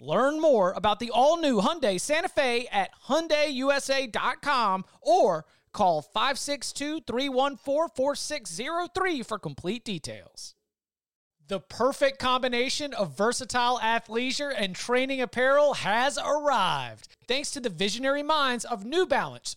Learn more about the all-new Hyundai Santa Fe at hyundaiusa.com or call 562-314-4603 for complete details. The perfect combination of versatile athleisure and training apparel has arrived. Thanks to the visionary minds of New Balance,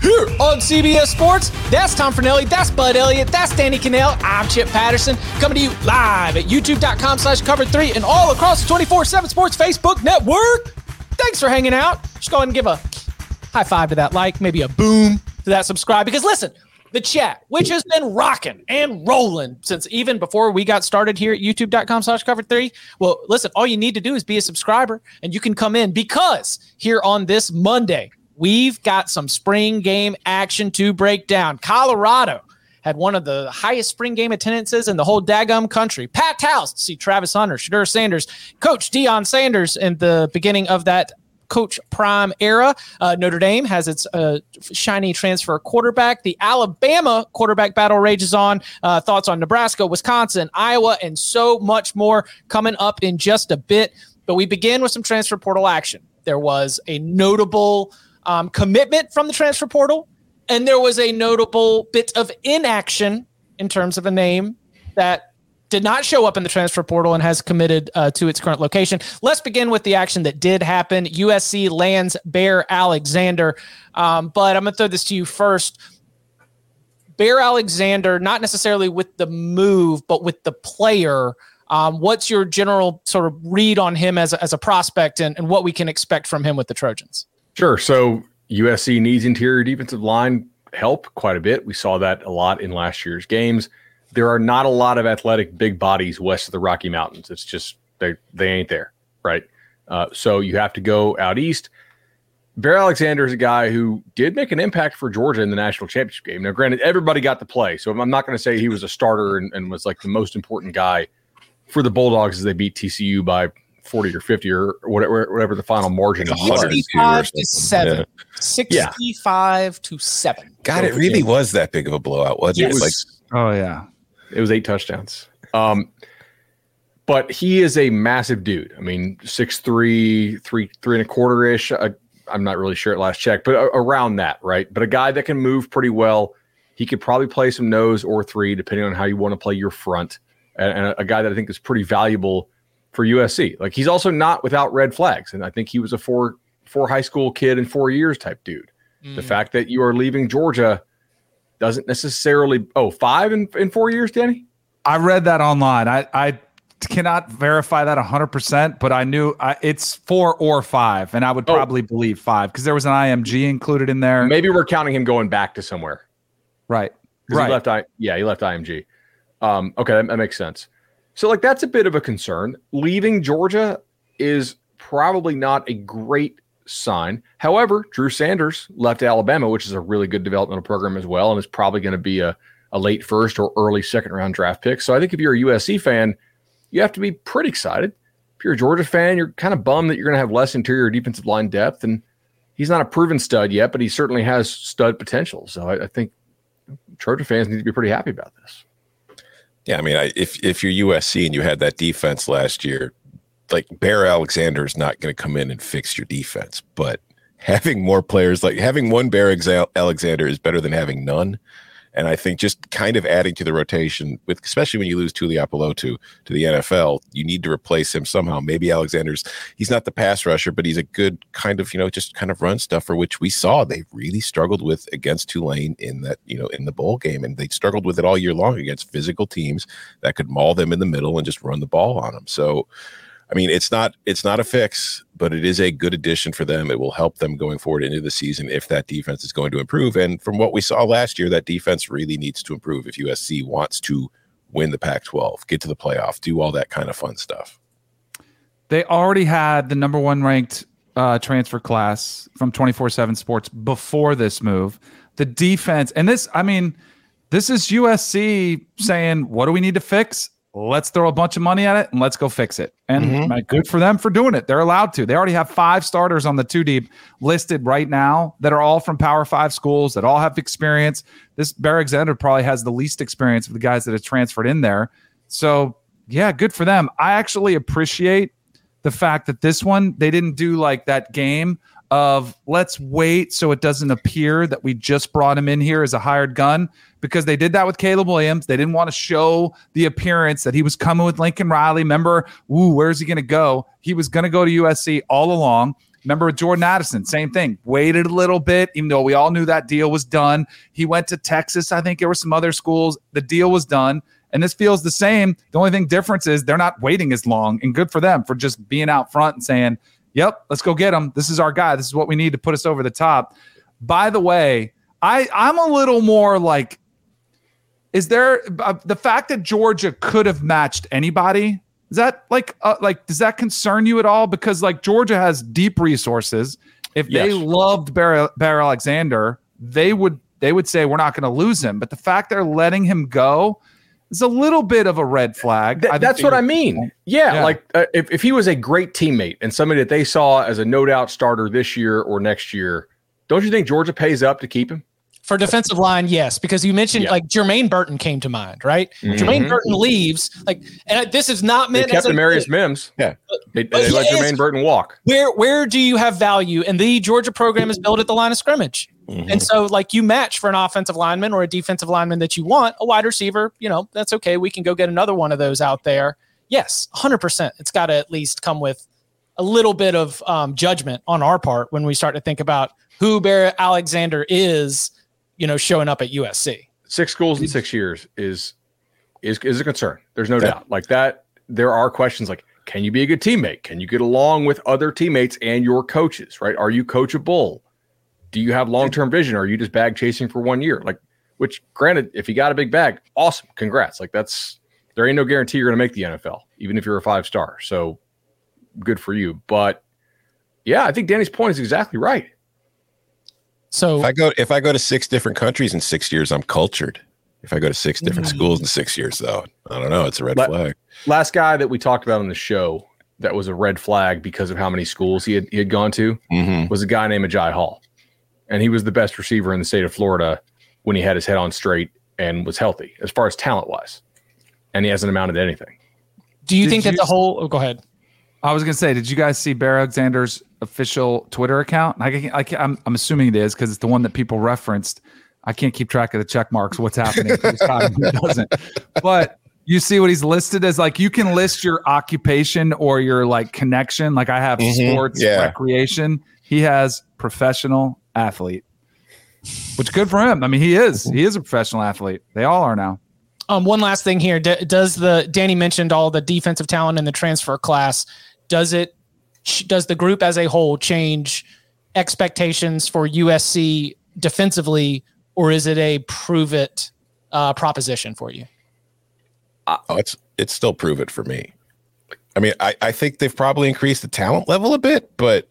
here on CBS Sports. That's Tom Fornelli, that's Bud Elliott, that's Danny Kanell, I'm Chip Patterson, coming to you live at youtube.com slash cover 3 and all across the 24-7 Sports Facebook network. Thanks for hanging out. Just go ahead and give a high five to that like, maybe a boom to that subscribe, because listen, the chat, which has been rocking and rolling since even before we got started here at youtube.com slash cover three. Well, listen, all you need to do is be a subscriber and you can come in because here on this Monday, we've got some spring game action to break down. Colorado had one of the highest spring game attendances in the whole dagum country. Packed house to see Travis Hunter, Shedeur Sanders, Coach Deion Sanders in the beginning of that Coach Prime era. Uh, Notre Dame has its uh, shiny transfer quarterback. The Alabama quarterback battle rages on. Uh, thoughts on Nebraska, Wisconsin, Iowa, and so much more coming up in just a bit. But we begin with some transfer portal action. There was a notable um, commitment from the transfer portal, and there was a notable bit of inaction in terms of a name that did not show up in the transfer portal and has committed uh, to its current location. Let's begin with the action that did happen. USC lands Bear Alexander. Um, but I'm going to throw this to you first. Bear Alexander, not necessarily with the move, but with the player. Um, what's your general sort of read on him as a, as a prospect and, and what we can expect from him with the Trojans? Sure. So USC needs interior defensive line help quite a bit. We saw that a lot in last year's games there are not a lot of athletic big bodies west of the Rocky Mountains. It's just they they ain't there, right? Uh, so you have to go out east. Bear Alexander is a guy who did make an impact for Georgia in the national championship game. Now, granted, everybody got to play, so I'm not going to say he was a starter and, and, was like the most important guy for the Bulldogs as they beat TCU by 40 or 50 or whatever, whatever the final margin was. 65 to 7. Yeah. 65 yeah. to 7. God, it really was that big of a blowout, wasn't yes. it? Like, oh, yeah. It was eight touchdowns. Um, but he is a massive dude. I mean, six three, three three and a quarter ish. Uh, I'm not really sure at last check, but around that, right? But a guy that can move pretty well. He could probably play some nose or three, depending on how you want to play your front. And, and a, a guy that I think is pretty valuable for USC. Like he's also not without red flags, and I think he was a four four high school kid in four years type dude. Mm. The fact that you are leaving Georgia doesn't necessarily oh five in, in four years, Danny. I read that online. I I cannot verify that 100%, but I knew I, it's four or five, and I would oh. probably oh. believe five because there was an IMG included in there. Maybe we're counting him going back to somewhere. Right. Right. He left I yeah, he left IMG. Um, okay, that, that, makes sense. So like that's a bit of a concern. Leaving Georgia is probably not a great sign. However, Drew Sanders left Alabama, which is a really good developmental program as well, and is probably going to be a, a late first or early second round draft pick. So I think if you're a USC fan, you have to be pretty excited. If you're a Georgia fan, you're kind of bummed that you're going to have less interior defensive line depth. And he's not a proven stud yet, but he certainly has stud potential. So I, I think Trojan fans need to be pretty happy about this. Yeah, I mean, I, if if you're USC and you had that defense last year, like Bear Alexander is not going to come in and fix your defense, but having more players like having one Bear Alexander is better than having none. And I think just kind of adding to the rotation with, especially when you lose Tuipulotu to to the NFL, you need to replace him somehow. Maybe Alexander's he's not the pass rusher, but he's a good kind of you know just kind of run stuff for which we saw they really struggled with against Tulane in that you know in the bowl game, and they struggled with it all year long against physical teams that could maul them in the middle and just run the ball on them. So I mean, it's not it's not a fix, but it is a good addition for them. It will help them going forward into the season if that defense is going to improve. And from what we saw last year, that defense really needs to improve if USC wants to win the Pac-12, get to the playoff, do all that kind of fun stuff. They already had the number one ranked uh, transfer class from 24/7 Sports before this move. The defense, and this, I mean, this is USC saying, "What do we need to fix?" Let's throw a bunch of money at it and let's go fix it. And mm-hmm. good for them for doing it. They're allowed to. They already have five starters on the two deep listed right now that are all from Power Five schools that all have experience. This Bear Alexander probably has the least experience of the guys that have transferred in there. So, yeah, good for them. I actually appreciate the fact that this one, they didn't do like that game of let's wait so it doesn't appear that we just brought him in here as a hired gun because they did that with Caleb Williams. They didn't want to show the appearance that he was coming with Lincoln Riley. Remember, ooh, where's he going to go? He was going to go to USC all along. Remember with Jordan Addison, same thing. Waited a little bit, even though we all knew that deal was done. He went to Texas. I think there were some other schools. The deal was done. And this feels the same. The only thing difference is they're not waiting as long, and good for them for just being out front and saying, Yep, let's go get him. This is our guy. This is what we need to put us over the top. By the way, I I'm a little more like is there uh, the fact that Georgia could have matched anybody? Is that like uh, like does that concern you at all? Because like Georgia has deep resources. If yes. they loved Bear, Bear Alexander, they would they would say we're not going to lose him. But the fact they're letting him go is a little bit of a red flag. Th- that's what I mean. Yeah, yeah. like uh, if if he was a great teammate and somebody that they saw as a no doubt starter this year or next year, don't you think Georgia pays up to keep him? For defensive line, yes, because you mentioned yeah. like Jermaine Burton came to mind, right? Mm-hmm. Jermaine Burton leaves, like, and this is not meant. They kept Amarius Mims. Yeah, they, they let Jermaine Burton walk. Where where do you have value? And the Georgia program is built at the line of scrimmage, mm-hmm. and so like you match for an offensive lineman or a defensive lineman that you want, a wide receiver. You know that's okay. We can go get another one of those out there. Yes, hundred percent. It's got to at least come with a little bit of um, judgment on our part when we start to think about who Bear Alexander is you know, showing up at USC. Six schools in six years is is is a concern. There's no yeah. doubt. Like that, there are questions like, can you be a good teammate? Can you get along with other teammates and your coaches? Right? Are you coachable? Do you have long term vision? Or are you just bag chasing for one year? Like, which granted, if you got a big bag, awesome, congrats. Like that's there ain't no guarantee you're going to make the NFL, even if you're a five star. So good for you. But yeah, I think Danny's point is exactly right. So if I go if I go to six different countries in six years, I'm cultured. If I go to six different mm-hmm. schools in six years, though, I don't know. It's a red La- flag. Last guy that we talked about on the show that was a red flag because of how many schools he had he had gone to mm-hmm. was a guy named Agiye Hall, and he was the best receiver in the state of Florida when he had his head on straight and was healthy as far as talent wise, and he hasn't amounted to anything. Do you Did think you, that the whole? Oh, go ahead. I was gonna say, did you guys see Bear Alexander's official Twitter account? I, I, I'm, I'm assuming it is because it's the one that people referenced. I can't keep track of the check marks, what's happening. who doesn't? But you see what he's listed as like you can list your occupation or your like connection. Like I have mm-hmm, sports, yeah. recreation. He has professional athlete, which good for him. I mean, he is. He is a professional athlete. They all are now. Um, one last thing here. D- does the Danny mentioned all the defensive talent in the transfer class? Does it does the group as a whole change expectations for USC defensively, or is it a prove it uh, proposition for you? oh, it's it's still prove it for me. I mean, I, I think they've probably increased the talent level a bit, but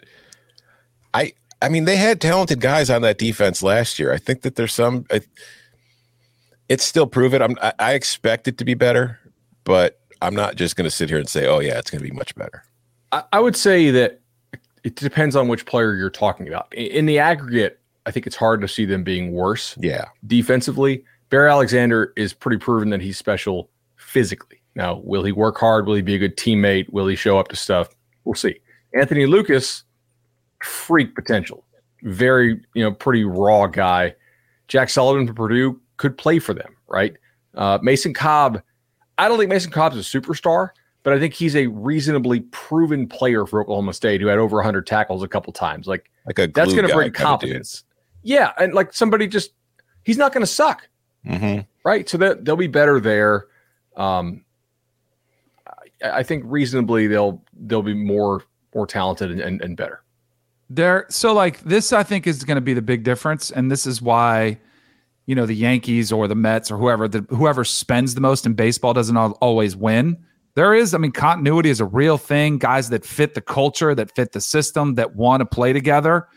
I I mean they had talented guys on that defense last year. I think that there's some. I, it's still proven. I'm I, I expect it to be better, but I'm not just going to sit here and say, oh yeah, it's going to be much better. I, I would say that it depends on which player you're talking about. In, in the aggregate, I think it's hard to see them being worse. Yeah, defensively, Bear Alexander is pretty proven that he's special physically. Now, will he work hard? Will he be a good teammate? Will he show up to stuff? We'll see. Anthony Lucas, freak potential, very you know pretty raw guy. Jack Sullivan for Purdue could play for them, right? Uh, Mason Cobb, I don't think Mason Cobb's a superstar, but I think he's a reasonably proven player for Oklahoma State who had over 100 tackles a couple times. Like, like a that's going to bring confidence. Yeah, and like somebody just he's not going to suck, mm-hmm. right? So that they'll be better there. Um, I, I think reasonably they'll they'll be more more talented and, and, and better. There, so like this, I think is going to be the big difference, and this is why you know the Yankees or the Mets or whoever the whoever spends the most in baseball doesn't always win. There is, I mean, continuity is a real thing. Guys that fit the culture, that fit the system, that want to play together.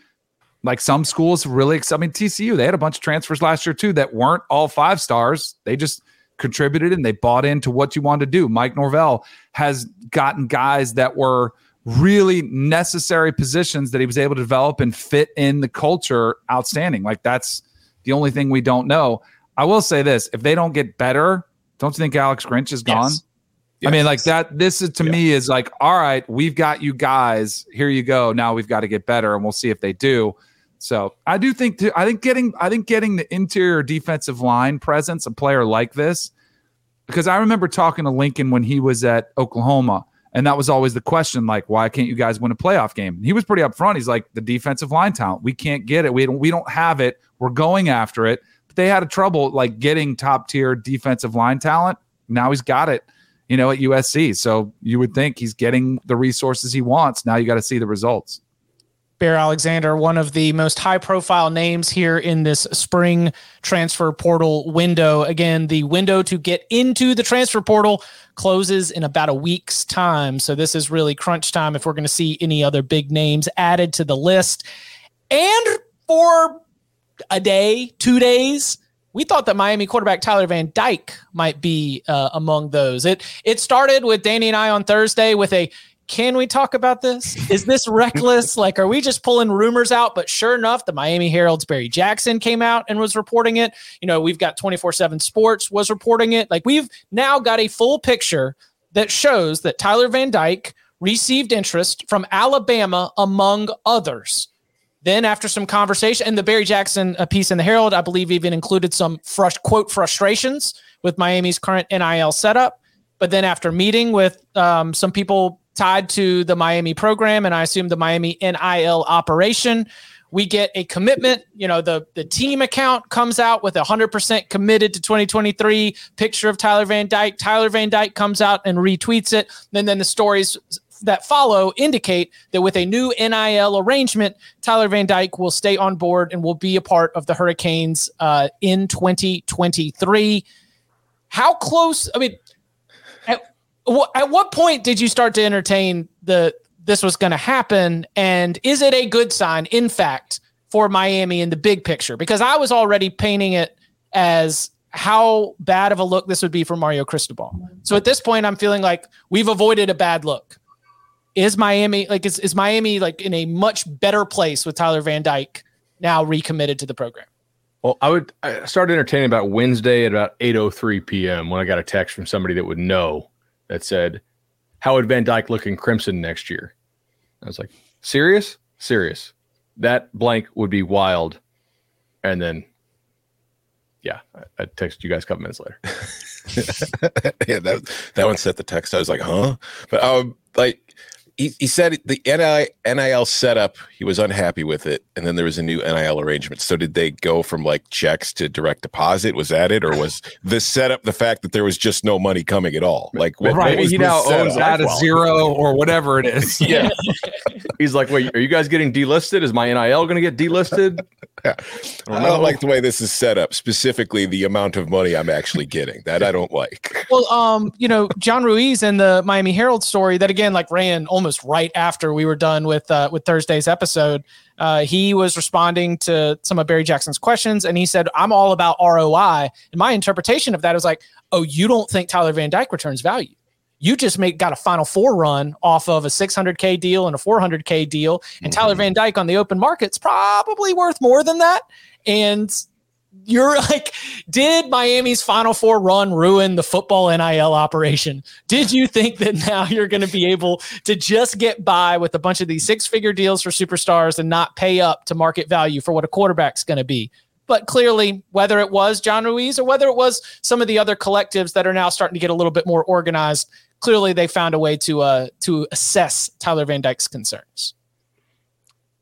Like some schools really, I mean, TCU they had a bunch of transfers last year too that weren't all five stars. They just contributed and they bought into what you wanted to do. Mike Norvell has gotten guys that were really necessary positions that he was able to develop and fit in the culture outstanding. Like that's the only thing we don't know. I will say this: if they don't get better, don't you think Alex Grinch is gone? Yes. Yes. I mean, like that. This is to yeah. me is like, all right, we've got you guys. Here you go. Now we've got to get better, and we'll see if they do. So I do think. I think getting. I think getting the interior defensive line presence, a player like this, because I remember talking to Lincoln when he was at Oklahoma, and that was always the question, like, why can't you guys win a playoff game? And he was pretty upfront. He's like, the defensive line talent, we can't get it. We don't. We don't have it. We're going after it. But they had a trouble like getting top tier defensive line talent. Now he's got it, you know, at USC. So you would think he's getting the resources he wants. Now you got to see the results. Bear Alexander, one of the most high profile names here in this spring transfer portal window. Again, the window to get into the transfer portal closes in about a week's time. So this is really crunch time if we're going to see any other big names added to the list. And for a day, two days. We thought that Miami quarterback Tyler Van Dyke might be uh, among those. It it started with Danny and I on Thursday with a can we talk about this? Is this reckless? like, are we just pulling rumors out? But sure enough, the Miami Herald's Barry Jackson came out and was reporting it. You know, we've got 24 7 Sports was reporting it. Like, we've now got a full picture that shows that Tyler Van Dyke received interest from Alabama, among others. Then, after some conversation, and the Barry Jackson uh, piece in the Herald, I believe even included some frust- quote frustrations with Miami's current NIL setup. But then, after meeting with um, some people tied to the Miami program, and I assume the Miami NIL operation, we get a commitment. You know, the the team account comes out with a hundred percent committed to 2023 picture of Tyler Van Dyke. Tyler Van Dyke comes out and retweets it. And then the stories that follow indicate that with a new NIL arrangement, Tyler Van Dyke will stay on board and will be a part of the Hurricanes uh, in 2023. How close? I mean, at, at what point did you start to entertain the this was going to happen? And is it a good sign, in fact, for Miami in the big picture? Because I was already painting it as how bad of a look this would be for Mario Cristobal. So at this point, I'm feeling like we've avoided a bad look is Miami like is, is Miami like in a much better place with Tyler Van Dyke now recommitted to the program? Well, I would I started entertaining about Wednesday at about 8:03 p.m. when I got a text from somebody that would know that said, "How would Van Dyke look in crimson next year?" I was like, "Serious? Serious? That blank would be wild." And then, yeah, I, I texted you guys a couple minutes later. yeah, that that one set the text. I was like, "Huh?" But um, like he, he said the NIL, NIL setup, he was unhappy with it. And then there was a new NIL arrangement. So did they go from like checks to direct deposit? Was that it? Or was the setup the fact that there was just no money coming at all? Like, what, right. what was he now setup? owns that a zero or whatever it is. Yeah. He's like, wait, are you guys getting delisted? Is my NIL going to get delisted? yeah. I don't like the way this is set up, specifically the amount of money I'm actually getting. That I don't like. Well, um, you know, John Ruiz and the Miami Herald story that again, like ran almost right after we were done with uh, with Thursday's episode. Uh, he was responding to some of Barry Jackson's questions, and he said, "I'm all about ROI." And my interpretation of that is like, "Oh, you don't think Tyler Van Dyke returns value? You just make got a Final Four run off of a 600k deal and a 400k deal, and Tyler Van Dyke on the open market's probably worth more than that." And you're like, did Miami's Final Four run ruin the football NIL operation? Did you think that now you're going to be able to just get by with a bunch of these six figure deals for superstars and not pay up to market value for what a quarterback's going to be? But clearly, whether it was John Ruiz or whether it was some of the other collectives that are now starting to get a little bit more organized, clearly they found a way to uh, to assess Tyler Van Dyke's concerns.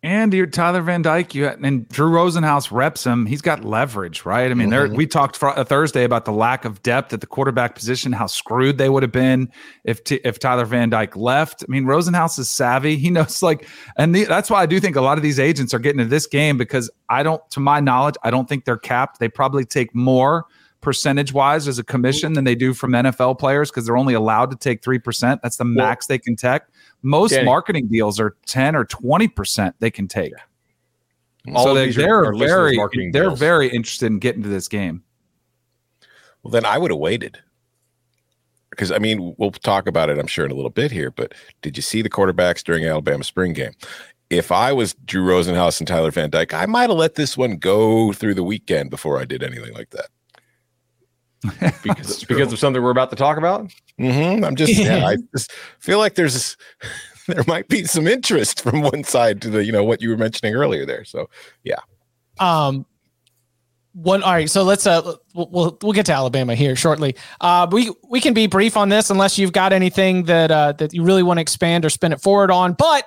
And you're Tyler Van Dyke, you and Drew Rosenhaus reps him. He's got leverage, right? I mean, there we talked fr- uh, Thursday about the lack of depth at the quarterback position, how screwed they would have been if t- if Tyler Van Dyke left. I mean, Rosenhaus is savvy. He knows like, and the, that's why I do think a lot of these agents are getting into this game because I don't, to my knowledge, I don't think they're capped. They probably take more percentage wise as a commission than they do from NFL players because they're only allowed to take three percent. That's the max they can take. Most Danny. marketing deals are 10 or 20% they can take. All so they, are very they're deals. very interested in getting to this game. Well, then I would have waited. Because I mean, we'll talk about it, I'm sure, in a little bit here. But did you see the quarterbacks during Alabama spring game? If I was Drew Rosenhaus and Tyler Van Dyke, I might have let this one go through the weekend before I did anything like that. because, because of something we're about to talk about? Mm-hmm. I'm just, yeah, I just feel like there's there might be some interest from one side to the, you know, what you were mentioning earlier there. So, yeah. Um, one. All right. So let's uh, we'll we'll, we'll get to Alabama here shortly. Uh, we we can be brief on this unless you've got anything that uh, that you really want to expand or spin it forward on. But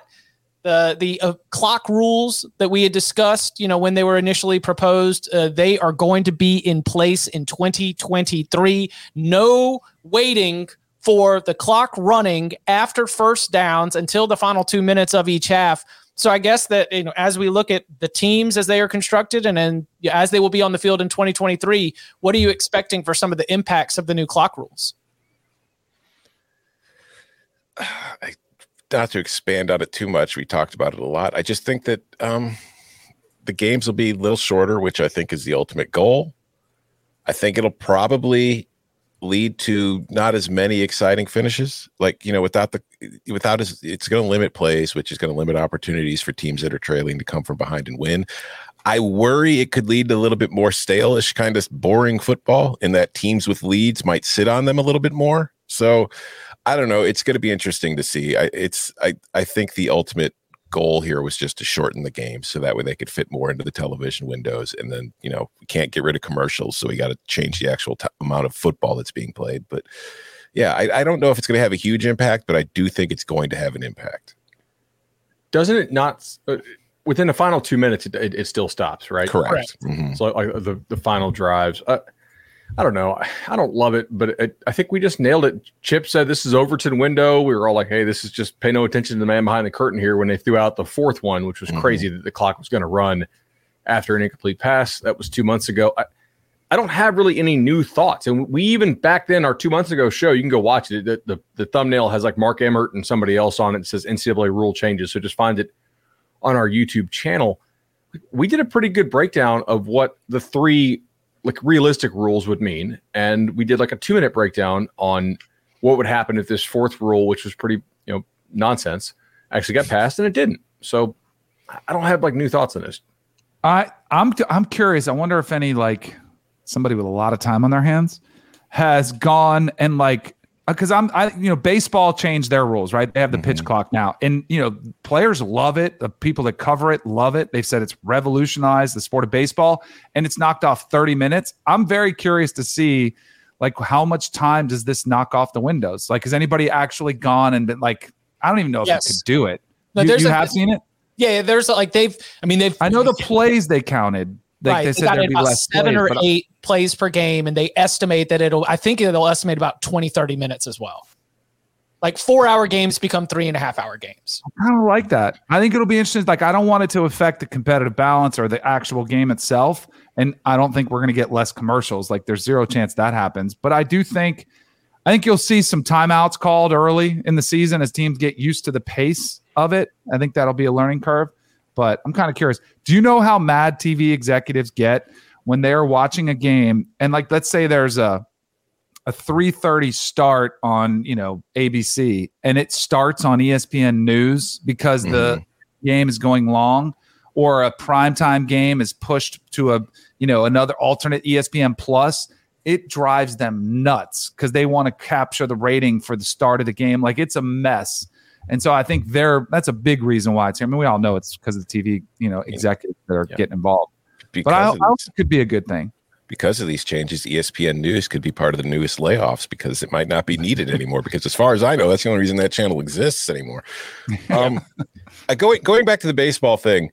the the uh, clock rules that we had discussed, you know, when they were initially proposed, uh, they are going to be in place in 2023. No waiting for the clock running after first downs until the final two minutes of each half. So I guess that you know, as we look at the teams as they are constructed, and then as they will be on the field in 2023, what are you expecting for some of the impacts of the new clock rules? I, not to expand on it too much, we talked about it a lot. I just think that um, the games will be a little shorter, which I think is the ultimate goal. I think it'll probably lead to not as many exciting finishes. Like you know, without the without as it's going to limit plays, which is going to limit opportunities for teams that are trailing to come from behind and win. I worry it could lead to a little bit more stale-ish kind of boring football, in that teams with leads might sit on them a little bit more. So I don't know. It's going to be interesting to see. I, it's I I think the ultimate goal here was just to shorten the game so that way they could fit more into the television windows. And then you know we can't get rid of commercials, so we got to change the actual t- amount of football that's being played. But yeah, I, I don't know if it's going to have a huge impact, but I do think it's going to have an impact. Doesn't it not? Uh, within the final two minutes, it, it, it still stops, right? Correct. Mhm. So like the the final drives. Uh, I don't know. I don't love it, but it, I think we just nailed it. Chip said this is Overton window. We were all like, "Hey, this is just pay no attention to the man behind the curtain here." When they threw out the fourth one, which was Mhm. crazy that the clock was going to run after an incomplete pass. That was two months ago. I, I don't have really any new thoughts, and we even back then our two months ago show. You can go watch it. The, the, the thumbnail has like Mark Emmert and somebody else on it. It says NCAA rule changes. So just find it on our YouTube channel. We did a pretty good breakdown of what the three like realistic rules would mean, and we did like a two minute breakdown on what would happen if this fourth rule, which was pretty you know nonsense, actually got passed, and it didn't. So I don't have like new thoughts on this. I I'm I'm curious. I wonder if any like somebody with a lot of time on their hands has gone and like Uh, because I'm I you know baseball changed their rules right. They have the pitch mm-hmm. clock now, and you know players love it. The people that cover it love it. They've said it's revolutionized the sport of baseball, and it's knocked off 30 minutes. I'm very curious to see like how much time does this knock off the windows? Like, has anybody actually gone and been like? I don't even know if Yes. you could do it. No, you you a- have seen it. Yeah, there's like they've. I mean, they've. I know the plays they counted. Like right, they they said there'd be about less seven plays, or but I- eight plays per game, and they estimate that it'll. I think they'll estimate about 20, 30 minutes as well. Like four hour games become three and a half hour games. I don't like that. I think it'll be interesting. Like, I don't want it to affect the competitive balance or the actual game itself. And I don't think we're going to get less commercials. Like, there's zero chance that happens. But I do think, I think you'll see some timeouts called early in the season as teams get used to the pace of it. I think that'll be a learning curve. But I'm kind of curious. Do you know how mad TV executives get when they're watching a game? And, like, let's say there's a a 3:30 start on you know ABC and it starts on ESPN News because the mm-hmm. game is going long or a primetime game is pushed to a you know another alternate ESPN plus it drives them nuts because they want to capture the rating for the start of the game. Like it's a mess and so I think they're that's a big reason why it's here. I mean we all know it's because of the TV you know executives that are Yeah. getting involved Because, but I, I of hope these, it could be a good thing because of these changes, ESPN News could be part of the newest layoffs because it might not be needed anymore. Because as far as I know, that's the only reason that channel exists anymore. Um, going going back to the baseball thing,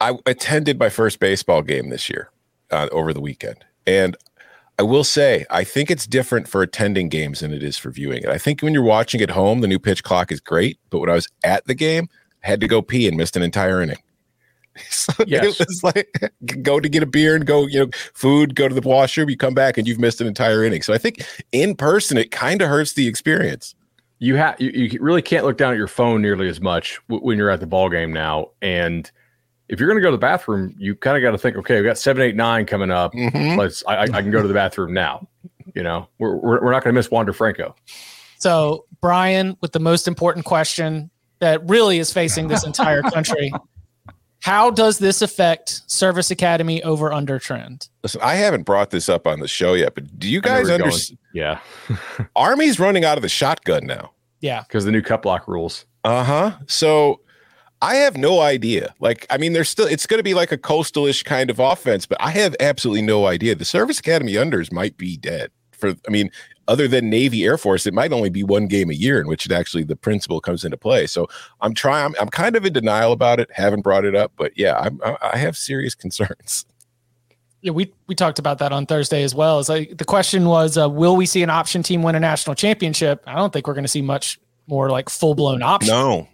I attended my first baseball game this year uh, over the weekend, and I will say I think it's different for attending games than it is for viewing it. I think when you're watching at home, the new pitch clock is great, but when I was at the game, I had to go pee and missed an entire inning. So Yes. it was like go to get a beer and go, you know, food, go to the washroom, you come back and you've missed an entire inning. So I think in person it kind of hurts the experience. you have you, you really can't look down at your phone nearly as much w- when you're at the ball game now and if you're going to go to the bathroom you kind of got to think okay we got seven eight nine coming up Mhm. let's I, I I can go to the bathroom now you know we're, we're, we're not going to miss wander franco So Brian, with the most important question that really is facing this entire country, how does this affect Service Academy over under trend? Listen, I haven't brought this up on the show yet, but do you guys understand? going. yeah Army's running out of the shotgun now. Yeah, because the new cup block rules Uh huh. So I have no idea. Like, I mean, there's still, it's going to be like a coastal-ish kind of offense, but I have absolutely no idea. The Service Academy unders might be dead. For, I mean, other than Navy Air Force, it might only be one game a year in which it actually the principle comes into play. So I'm trying. I'm, I'm kind of in denial about it. Haven't brought it up, but yeah, I'm, I I have serious concerns. yeah. We we talked about that on Thursday as well. It's like the question was, uh, will we see an option team win a national championship? I don't think we're going to see much more like full blown option. No,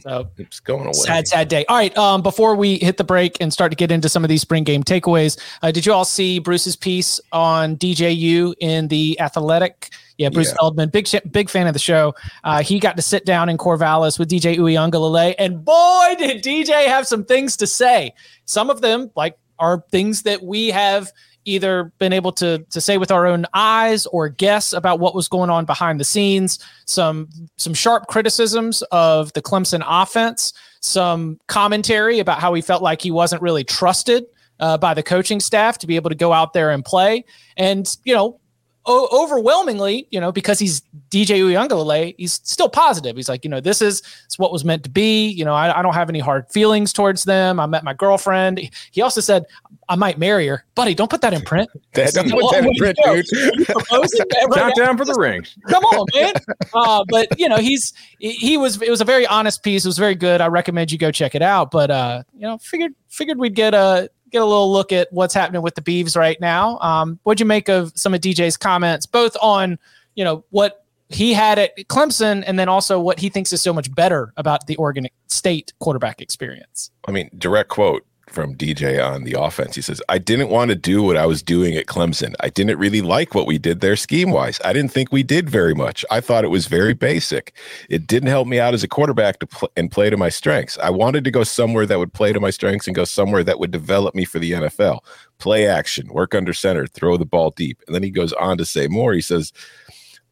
So it's going away. Sad, sad day. All right. Um, before we hit the break and start to get into some of these spring game takeaways, uh, did you all see Bruce's piece on DJU in the Athletic? Yeah, Bruce Yeah. Feldman, big big fan of the show. Uh, he got to sit down in Corvallis with DJ Uiagalelei, and boy, did DJ have some things to say. Some of them, like, are things that we have either been able to to say with our own eyes or guess about what was going on behind the scenes. Some some sharp criticisms of the Clemson offense. Some commentary about how he felt like he wasn't really trusted uh, by the coaching staff to be able to go out there and play. And you know, o- overwhelmingly, you know, because he's DJ Uiagalelei, he's still positive. He's like, you know, this is what was meant to be. You know, I, I don't have any hard feelings towards them. I met my girlfriend. He also said, I might marry her, buddy. Don't put that in print. That, don't put that in what do you print, dude. Count down for the rings Come on, man. Uh, but you know, he's he- he was it was a very honest piece. It was very good. I recommend you go check it out. But uh, you know, figured figured we'd get a get a little look at what's happening with the Beavs right now. Um, what'd you make of some of DJ's comments, both on you know what he had at Clemson, and then also what he thinks is so much better about the Oregon State quarterback experience. I mean, direct quote from DJ on the offense. He says, I didn't want to do what I was doing at Clemson. I didn't really like what we did there scheme wise. I didn't think we did very much. I thought it was very basic. It didn't help me out as a quarterback to pl- and play to my strengths. I wanted to go somewhere that would play to my strengths and go somewhere that would develop me for the NFL. Play action, work under center, throw the ball deep. And then he goes on to say more. He says,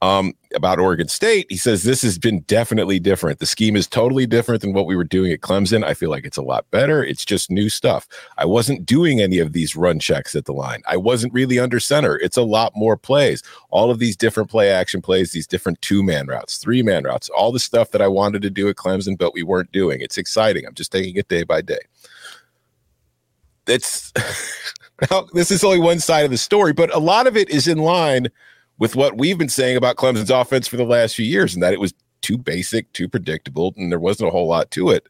um, about Oregon State. He says this has been definitely different. The scheme is totally different than what we were doing at Clemson. I feel like it's a lot better. It's just new stuff. I wasn't doing any of these run checks at the line. I wasn't really under center. It's a lot more plays. All of these different play action plays, these different two man routes, three man routes, all the stuff that I wanted to do at Clemson, but we weren't doing. It's exciting. I'm just taking it day by day. It's now this is only one side of the story, but a lot of it is in line with what we've been saying about Clemson's offense for the last few years, and that it was too basic, too predictable, and there wasn't a whole lot to it.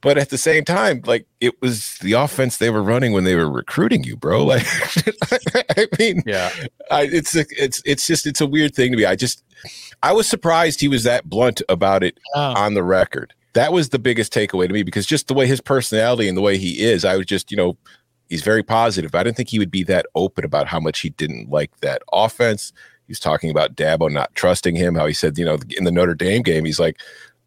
But at the same time, like it was the offense they were running when they were recruiting you, bro. Like, I mean, Yeah. I, it's a, it's it's just it's a weird thing to me. I just I was surprised he was that blunt about it Oh. on the record. That was the biggest takeaway to me because just the way his personality and the way he is, I was just you know he's very positive. I didn't think he would be that open about how much he didn't like that offense. He was talking about Dabo not trusting him. How he said, you know, in the Notre Dame game, he's like,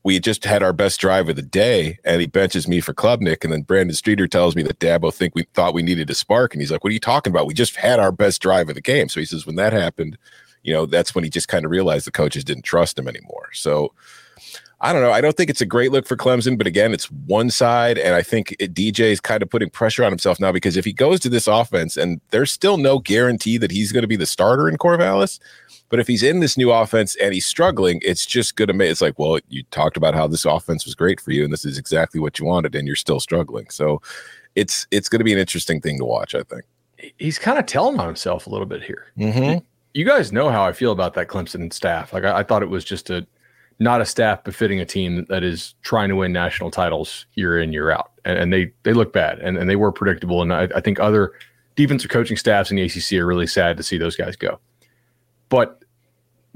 we just had our best drive of the day, and he benches me for Klubnik, and then Brandon Streeter tells me that Dabo think we thought we needed a spark, and he's like, "What are you talking about? We just had our best drive of the game." So he says, when that happened, you know, that's when he just kind of realized the coaches didn't trust him anymore. So I don't know. I don't think it's a great look for Clemson, but again, it's one side, and I think it, DJ is kind of putting pressure on himself now because if he goes to this offense, and there's still no guarantee that he's going to be the starter in Corvallis, but if he's in this new offense and he's struggling, it's just going to make it's like, well, you talked about how this offense was great for you, and this is exactly what you wanted, and you're still struggling. So it's it's going to be an interesting thing to watch. I think. He's kind of telling on himself a little bit here. Mm-hmm. You guys know how I feel about that Clemson staff. Like I, I thought it was just a not a staff befitting a team that is trying to win national titles year in year out, and, and they they look bad and, and they were predictable. And I, I think other defensive coaching staffs in the ACC are really sad to see those guys go. But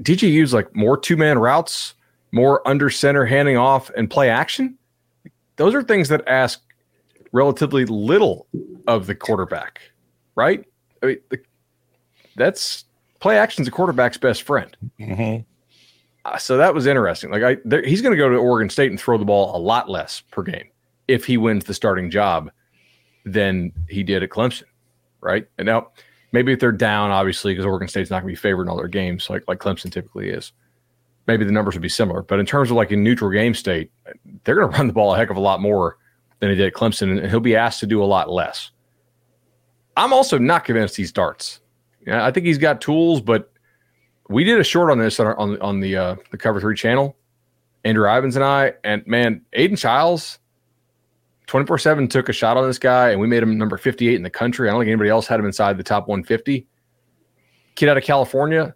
DJU's like more two man routes, more under center handing off and play action. Those are things that ask relatively little of the quarterback, right? I mean, the, that's play action's a quarterback's best friend. Mm-hmm. Uh, so that was interesting. Like I, there, he's going to go to Oregon State and throw the ball a lot less per game if he wins the starting job than he did at Clemson, right? And now maybe if they're down, obviously, because Oregon State's not going to be favored in all their games, like like Clemson typically is. Maybe the numbers would be similar, but in terms of like a neutral game state, they're going to run the ball a heck of a lot more than he did at Clemson, and he'll be asked to do a lot less. I'm also not convinced he starts. I think he's got tools, but we did a short on this on our, on, on the uh, the Cover Three channel. Andrew Ivins and I, and man, Aidan Chiles, twenty four seven took a shot on this guy, and we made him number fifty eight in the country. I don't think anybody else had him inside the top one fifty. Kid out of California.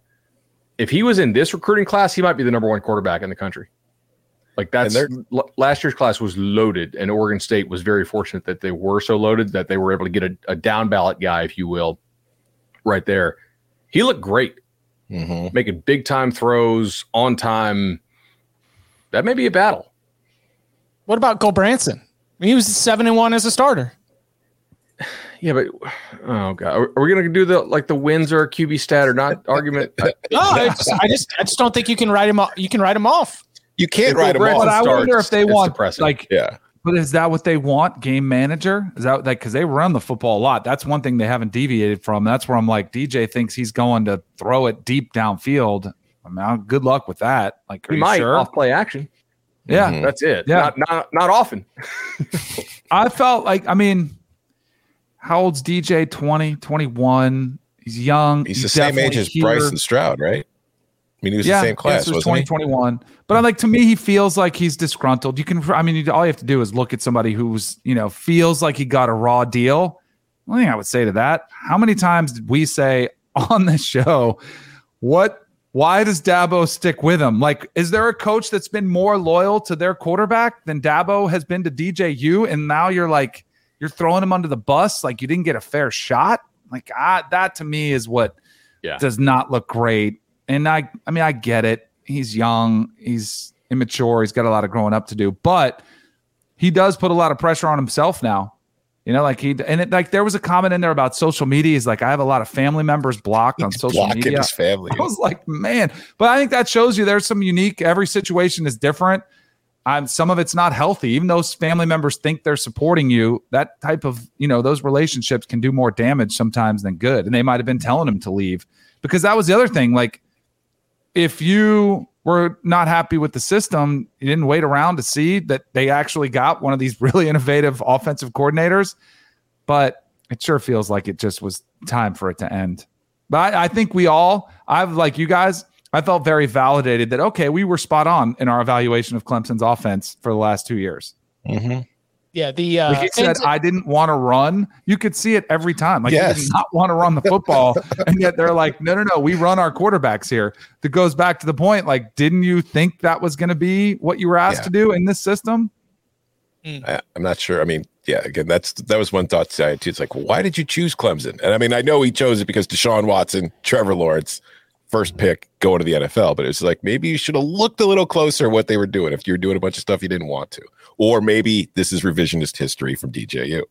If he was in this recruiting class, he might be the number one quarterback in the country. Like that's l- last year's class was loaded, and Oregon State was very fortunate that they were so loaded that they were able to get a, a down ballot guy, if you will, right there. He looked great Mm-hmm. making big time throws on time. That may be a battle. What about Gulbranson? He was seven and one as a starter. Yeah, but oh god, are, are we gonna do the like the wins or a QB stat or not argument? I- No, I just, I just, I just don't think you can write him off. You can write him off. You can't If write him Branson But off. I wonder if they it's want depressing. like Yeah. But is that what they want? Game manager? Is that like because they run the football a lot? That's one thing they haven't deviated from. That's where I'm like, DJ thinks he's going to throw it deep downfield. I mean, good luck with that. Like, are he you might sure? off play action. Yeah, Mhm. That's it. Yeah. Not not not often. I felt like, I mean, how old's DJ? 20, 21. He's young. He's the same age as here. Bryson Stroud, right? I mean, he was yeah, the same class, yes, it was wasn't he? 2021. But I'm like, to me, he feels like he's disgruntled. You can, I mean, you- all you have to do is look at somebody who's, you know, feels like he got a raw deal. One thing I would say to that: How many times did we say on this show, what? Why does Dabo stick with him? Like, is there a coach that's been more loyal to their quarterback than Dabo has been to DJU? And now you're like, you're throwing him under the bus, like you didn't get a fair shot. Like, ah, that to me is what Yeah. does not look great. And I, I mean, I get it. He's young, he's immature, he's got a lot of growing up to do, but he does put a lot of pressure on himself now. You know, like he and it, like there was a comment in there about social media. He's like, I have a lot of family members blocked on social blocking media. his family. I was like, man, but I think that shows you there's some unique. Every situation is different. Um, some of it's not healthy. Even those family members think they're supporting you. That type of you know those relationships can do more damage sometimes than good. And they might have been telling him to leave because that was the other thing. Like, if you were not happy with the system, you didn't wait around to see that they actually got one of these really innovative offensive coordinators. But it sure feels like it just was time for it to end. But I, I think we all, I've like you guys, I felt very validated that okay, we were spot on in our evaluation of Clemson's offense for the last two years. Mhm. Yeah, the uh, like he said, I didn't want to run. You could see it every time. Like Yes. he did not want to run the football, and yet they're like, no, no, no, we run our quarterbacks here. That goes back to the point. Like, didn't you think that was going to be what you were asked Yeah. to do in this system? I, I'm not sure. I mean, yeah, again, that's that was one thought I had too. It's like, why did you choose Clemson? And I mean, I know he chose it because Deshaun Watson, Trevor Lawrence, first pick going to the NFL, but it's like maybe you should have looked a little closer what they were doing if you're doing a bunch of stuff you didn't want to. Or maybe this is revisionist history from DJU.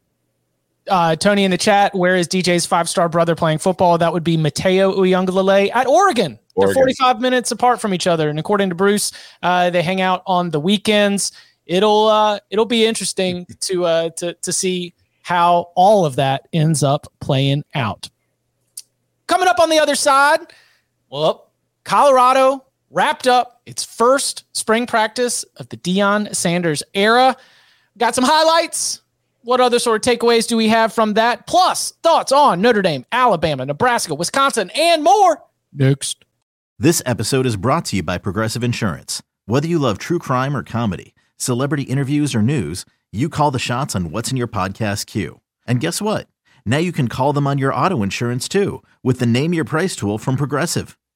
uh, Tony in the chat, where is DJ's five star brother playing football? That would be Mateo Uiagalelei at Oregon. They're 45 minutes apart from each other. And according to Bruce, uh, they hang out on the weekends. It'll uh, it'll be interesting to uh, to to see how all of that ends up playing out. Coming up on the other side, well, Colorado wrapped up its first spring practice of the Deion Sanders era. Got some highlights. What other sort of takeaways do we have from that? Plus, thoughts on Notre Dame, Alabama, Nebraska, Wisconsin, and more. Next. This episode is brought to you by Progressive Insurance. Whether you love true crime or comedy, celebrity interviews or news, you call the shots on what's in your podcast queue. And guess what? Now you can call them on your auto insurance too with the Name Your Price tool from Progressive.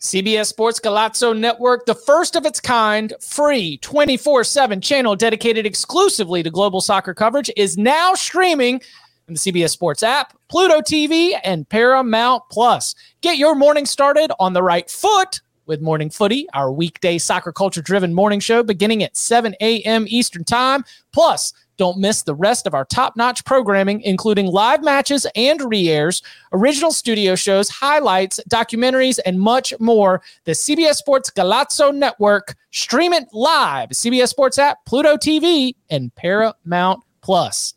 CBS Sports Golazo Network, the first of its kind, free 24 7 channel dedicated exclusively to global soccer coverage, is now streaming in the CBS Sports app, Pluto TV, and Paramount Plus. Get your morning started on the right foot with Morning Footy, our weekday soccer culture driven morning show beginning at 7 a.m. Eastern Time. Plus, don't miss the rest of our top notch programming, including live matches and re airs, original studio shows, highlights, documentaries, and much more. The CBS Sports Golazo Network. Stream it live. CBS Sports app, Pluto TV, and Paramount Plus.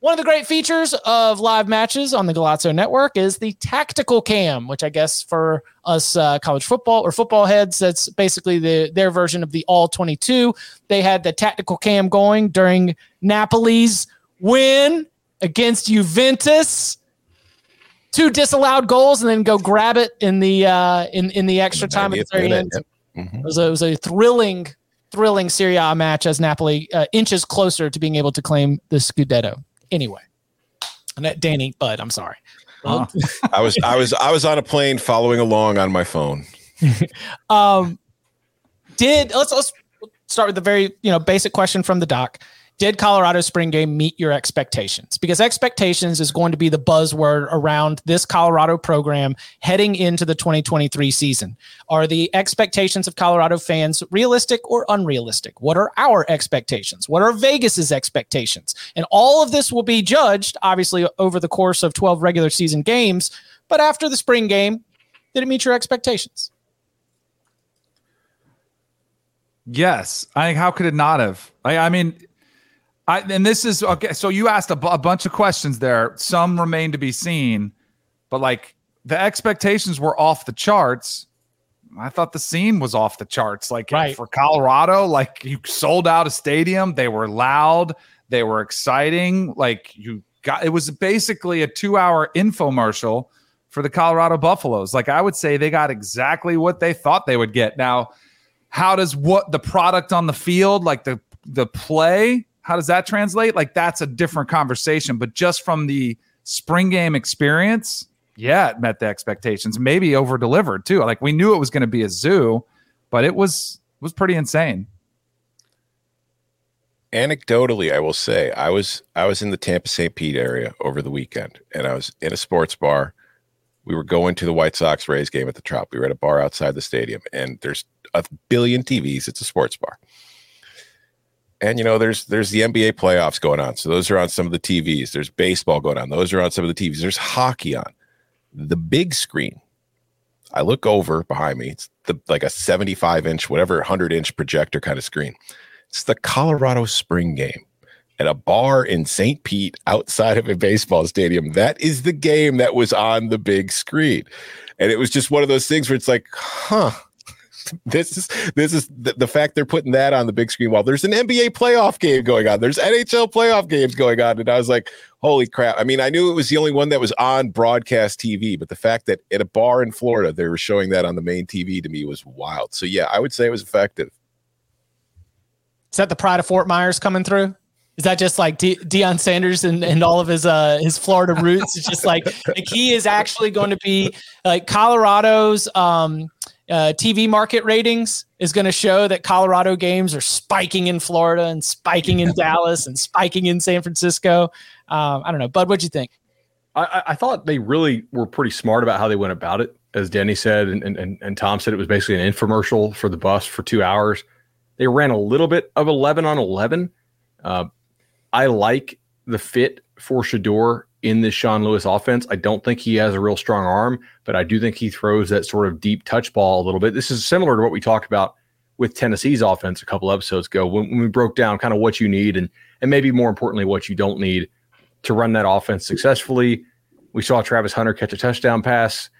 One of the great features of live matches on the Golazo Network is the tactical cam, which I guess for us uh, college football or football heads, that's basically the their version of the All 22. They had the tactical cam going during Napoli's win against Juventus. Two disallowed goals, and then go grab it in the uh, in in the extra time at the very end. Mhm. It was a, it was a thrilling, thrilling Serie A match as Napoli uh, inches closer to being able to claim the Scudetto. Anyway, that Danny Bud, I'm sorry. Huh. I was I was I was on a plane following along on my phone. Um, did let's let's start with the very you know basic question from the doc. Did Colorado spring game meet your expectations? Because expectations is going to be the buzzword around this Colorado program heading into the 2023 season. Are the expectations of Colorado fans realistic or unrealistic? What are our expectations? What are Vegas's expectations? And all of this will be judged, obviously, over the course of 12 regular season games. But after the spring game, did it meet your expectations? Yes. I how could it not have? I, I mean, I and this is okay. So you asked a, bunch of questions there. Some remain to be seen, but like the expectations were off the charts. I thought the scene was off the charts. Like Right. for Colorado, like you sold out a stadium. They were loud. They were exciting. Like you got it was basically a two-hour infomercial for the Colorado Buffaloes. Like I would say they got exactly what they thought they would get. Now, how does what the product on the field, like the the play, how does that translate? Like that's a different conversation. But just from the spring game experience, yeah, it met the expectations. Maybe over delivered too. Like we knew it was going to be a zoo, but it was was pretty insane. Anecdotally, I will say I was I was in the Tampa St. Pete area over the weekend, and I was in a sports bar. We were going to the White Sox Rays game at the Trop. We were at a bar outside the stadium, and there's a billion TVs. It's a sports bar, and you know there's there's the NBA playoffs going on, so those are on some of the TVs. There's baseball going on; those are on some of the TVs. There's hockey on the big screen. I look over behind me. It's the like a 75 inch, whatever 100 inch projector kind of screen. It's the Colorado Spring game at a bar in St. Pete outside of a baseball stadium. That is the game that was on the big screen. And it was just one of those things where it's like, huh, this is this is the, the, fact they're putting that on the big screen while there's an NBA playoff game going on. There's NHL playoff games going on, and I was like, holy crap! I mean, I knew it was the only one that was on broadcast TV, but the fact that at a bar in Florida they were showing that on the main TV to me was wild. So yeah, I would say it was effective. Is that the pride of Fort Myers coming through? Is that just like De- Deion Sanders and, and all of his uh, his Florida roots? It's just like the key is actually going to be like Colorado's um, uh, TV market ratings is going to show that Colorado games are spiking in Florida and spiking in Dallas and spiking in San Francisco. Um, I don't know, Bud. What'd you think? I, I, thought they really were pretty smart about how they went about it. As Denny said, and, and, and Tom said, it was basically an infomercial for the Buffs for two hours. They ran a little bit of 11 on 11. Uh, I like the fit for Shedeur in this Sean Lewis offense. I don't think he has a real strong arm, but I do think he throws that sort of deep touch ball a little bit. This is similar to what we talked about with Tennessee's offense a couple episodes ago when, when we broke down kind of what you need and and maybe more importantly what you don't need to run that offense successfully. We saw Travis Hunter catch a touchdown pass.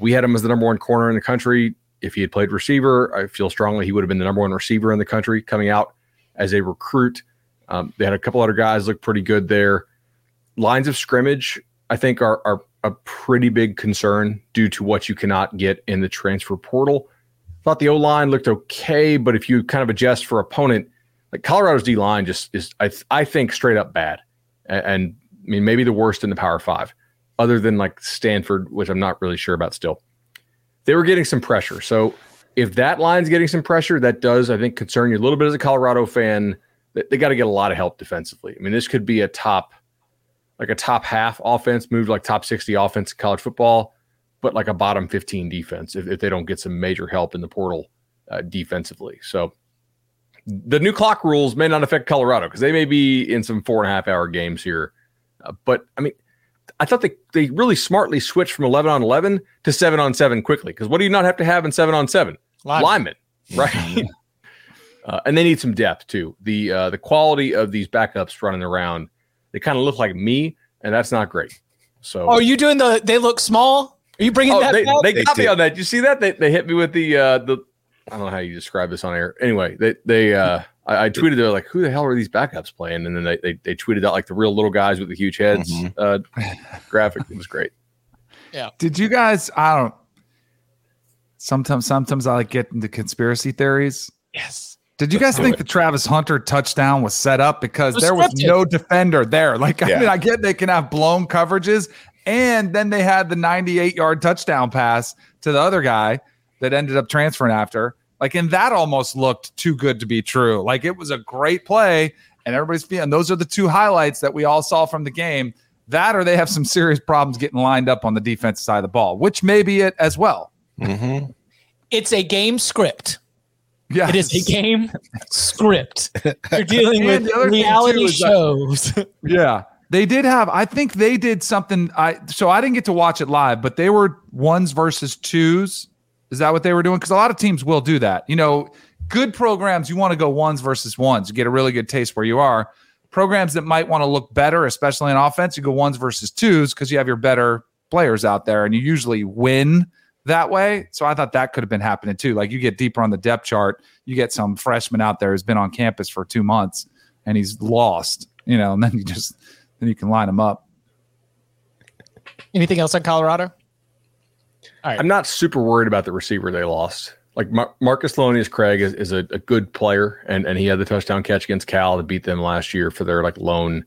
We had him as the number one corner in the country. If he had played receiver, I feel strongly he would have been the number one receiver in the country coming out as a recruit. Um, they had a couple other guys look pretty good there. Lines of scrimmage, I think, are, are a pretty big concern due to what you cannot get in the transfer portal. Thought the O line looked okay, but if you kind of adjust for opponent, like Colorado's D line just is, I, I think, straight up bad. And, and I mean, maybe the worst in the Power Five, other than like Stanford, which I'm not really sure about still. They were getting some pressure. So if that line's getting some pressure, that does, I think, concern you a little bit as a Colorado fan. They, they got to get a lot of help defensively. I mean, this could be a top like a top half offense, moved like top 60 offense in college football, but like a bottom 15 defense if, if they don't get some major help in the portal uh, defensively. So the new clock rules may not affect Colorado because they may be in some four and a half hour games here. Uh, but I mean, I thought they, they really smartly switched from 11 on 11 to 7 on 7 quickly. Because what do you not have to have in 7 on 7? Linemen, Linemen right? uh, and they need some depth too. The uh, the quality of these backups running around they kind of look like me, and that's not great. So, oh, are you doing the? They look small. Are you bringing oh, that? They, they, got me on that. You see that? They, they hit me with the uh, the. I don't know how you describe this on air. Anyway, they they uh, I, I tweeted they're like, who the hell are these backups playing? And then they they, they tweeted out like the real little guys with the huge heads mm-hmm. uh, graphic. It was great. Yeah. Did you guys? I don't. Sometimes sometimes I like get into conspiracy theories. Yes. Did you guys think the Travis Hunter touchdown was set up because was there was scripted. no defender there? Like, yeah. I mean, I get they can have blown coverages, and then they had the 98 yard touchdown pass to the other guy that ended up transferring after. Like, and that almost looked too good to be true. Like, it was a great play, and everybody's feeling those are the two highlights that we all saw from the game. That or they have some serious problems getting lined up on the defensive side of the ball, which may be it as well. Mm-hmm. It's a game script. Yeah, it is a game script. You're dealing with reality shows. yeah, they did have. I think they did something. I so I didn't get to watch it live, but they were ones versus twos. Is that what they were doing? Because a lot of teams will do that. You know, good programs you want to go ones versus ones. You get a really good taste where you are. Programs that might want to look better, especially in offense, you go ones versus twos because you have your better players out there, and you usually win that way. So I thought that could have been happening too. Like you get deeper on the depth chart, you get some freshman out there who's been on campus for two months and he's lost, you know, and then you just then you can line him up. Anything else on Colorado? I'm not super worried about the receiver they lost. like Mar- Marcus Lemonious Craig is, is a, a, good player, and and he had the touchdown catch against Cal to beat them last year for their like lone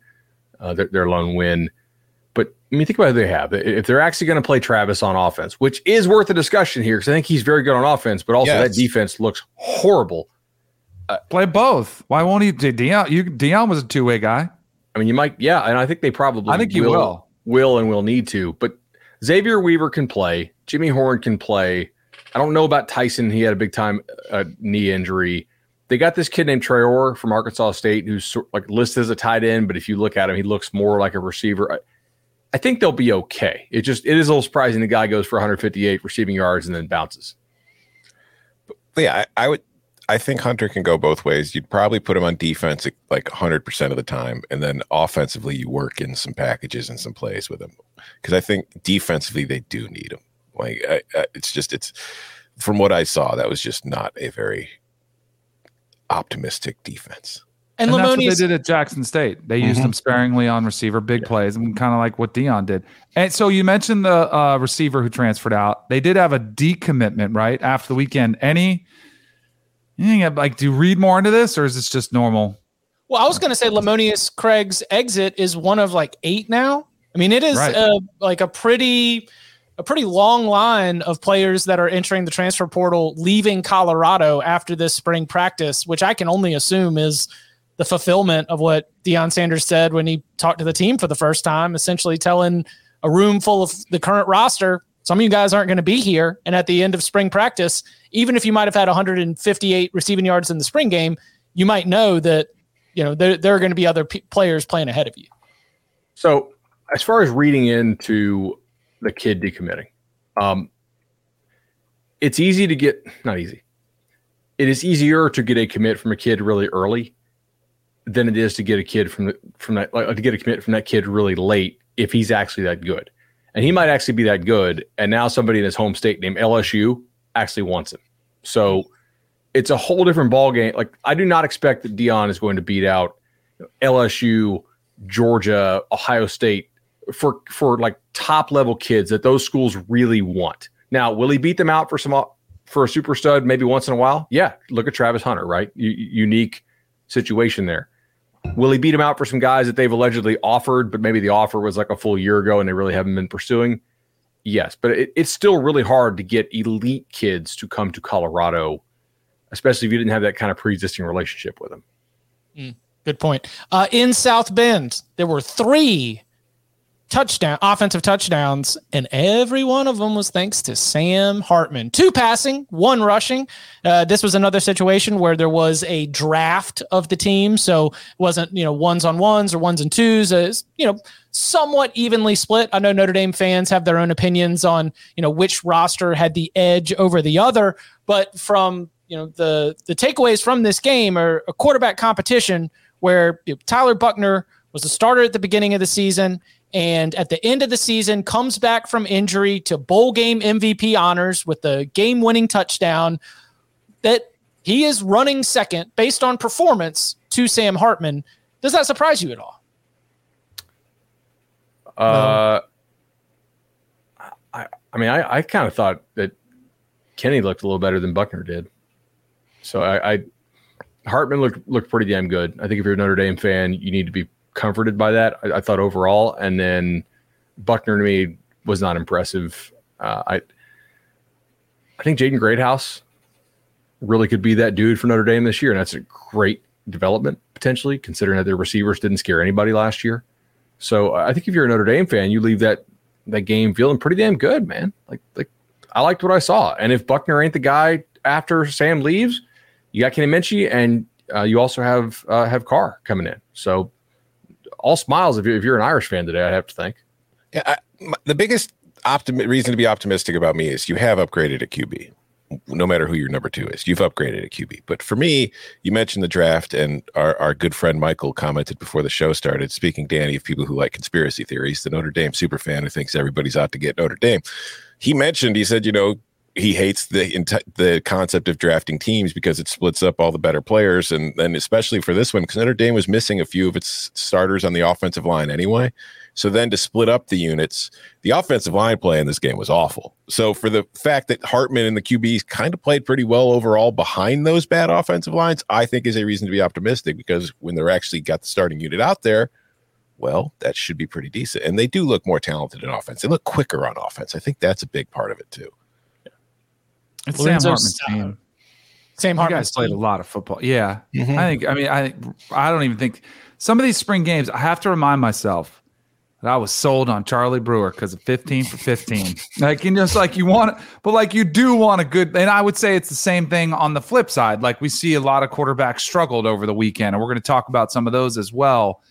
uh, their, their lone win. I mean, think about who they have. If they're actually going to play Travis on offense, which is worth a discussion here, because I think he's very good on offense, but also yes. that defense looks horrible. Uh, play both. Why won't he? Deion, you Deion was a two way guy. I mean, you might, yeah, and I think they probably. I think will, will, will, and will need to. But Xavier Weaver can play. Jimmy Horn can play. I don't know about Tyson. He had a big time uh, knee injury. They got this kid named Traore from Arkansas State who's like listed as a tight end, but if you look at him, he looks more like a receiver. I, think they'll be okay. It just it is a little surprising the guy goes for 158 receiving yards and then bounces. But yeah, I, I would. I think Hunter can go both ways. You'd probably put him on defense like 100% of the time. And then offensively, you work in some packages and some plays with him. Because I think defensively, they do need him. Like, I, I, it's just, it's from what I saw, that was just not a very optimistic defense. And, and that's what they did at Jackson State. They used mm-hmm. them sparingly on receiver, big yeah. plays, and kind of like what Deion did. And so you mentioned the uh, receiver who transferred out. They did have a decommitment right after the weekend. Any, anything like? Do you read more into this, or is this just normal? Well, I was going to say Lemonious Craig's exit is one of like eight now. I mean, it is right. a, like a pretty a pretty long line of players that are entering the transfer portal leaving Colorado after this spring practice, which I can only assume is the fulfillment of what Deion Sanders said when he talked to the team for the first time, essentially telling a room full of the current roster, some of you guys aren't going to be here. And at the end of spring practice, even if you might have had 158 receiving yards in the spring game, you might know that, you know, there, there are going to be other p- players playing ahead of you. So as far as reading into the kid decommitting. Um, it's easy to get, not easy. It is easier to get a commit from a kid really early than it is to get a kid from the, from that like, to get a commit from that kid really late if he's actually that good. And he might actually be that good. And now somebody in his home state named LSU actually wants him. So it's a whole different ball game. Like I do not expect that Deion is going to beat out LSU, Georgia, Ohio State for for like top level kids that those schools really want. Now, will he beat them out for some for a super stud maybe once in a while? Yeah, look at Travis Hunter, right? U- unique situation there. Will he beat him out for some guys that they've allegedly offered, but maybe the offer was like a full year ago and they really haven't been pursuing? Yes, but it, it's still really hard to get elite kids to come to Colorado, especially if you didn't have that kind of pre-existing relationship with them. Mm, good point. Uh, in South Bend, there were three touchdown offensive touchdowns and every one of them was thanks to Sam Hartman. Two passing, one rushing. Uh, this was another situation where there was a draft of the team, so it wasn't you know ones on ones or ones and twos. Uh, you know, somewhat evenly split. I know Notre Dame fans have their own opinions on you know which roster had the edge over the other, but from you know the the takeaways from this game are a quarterback competition where you know, Tyler buckner was the starter at the beginning of the season and at the end of the season comes back from injury to bowl game MVP honors with the game winning touchdown that he is running second based on performance to Sam Hartman. Does that surprise you at all? Uh, I, I mean, I, I kind of thought that Kenny looked a little better than Buckner did. So I, I Hartman looked looked pretty damn good. I think if you're a Notre Dame fan, you need to be comforted by that. I, I thought overall, and then Buckner to me was not impressive. Uh, I I think Jaden Greathouse really could be that dude for Notre Dame this year, and that's a great development potentially, considering that their receivers didn't scare anybody last year. So I think if you're a Notre Dame fan, you leave that that game feeling pretty damn good, man. Like like I liked what I saw, and if Buckner ain't the guy after Sam leaves, you got Kenny Minchey, and uh, you also have uh, have Carr coming in. So all smiles if you're, if you're an Irish fan today. I have to think. Yeah, I, my, the biggest optimi- reason to be optimistic about me is you have upgraded at QB. No matter who your number two is, you've upgraded at QB. But for me, you mentioned the draft, and our, our good friend Michael commented before the show started. Speaking, Danny, of people who like conspiracy theories, the Notre Dame super fan who thinks everybody's out to get Notre Dame. He mentioned, he said, you know, he hates the the concept of drafting teams because it splits up all the better players, and then especially for this one, because Notre Dame was missing a few of its starters on the offensive line anyway. So then to split up the units, the offensive line play in this game was awful. So for the fact that Hartman and the QBs kind of played pretty well overall behind those bad offensive lines, I think is a reason to be optimistic because when they're actually got the starting unit out there, well, that should be pretty decent. And they do look more talented in offense. They look quicker on offense. I think that's a big part of it too. It's Sam Lorenzo Hartman's Stone. team. Sam You Hartman guys played a lot of football. Yeah. Mm-hmm. I think, I mean, I I don't even think some of these spring games, I have to remind myself that I was sold on Charlie Brewer because of 15 for 15. like, you just like you want, but like you do want a good, and I would say it's the same thing on the flip side. Like we see a lot of quarterbacks struggled over the weekend, and we're going to talk about some of those as well.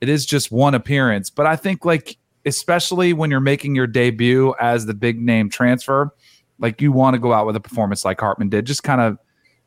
It is just one appearance, but I think like, especially when you're making your debut as the big name transfer, like you want to go out with a performance like Hartman did, just kind of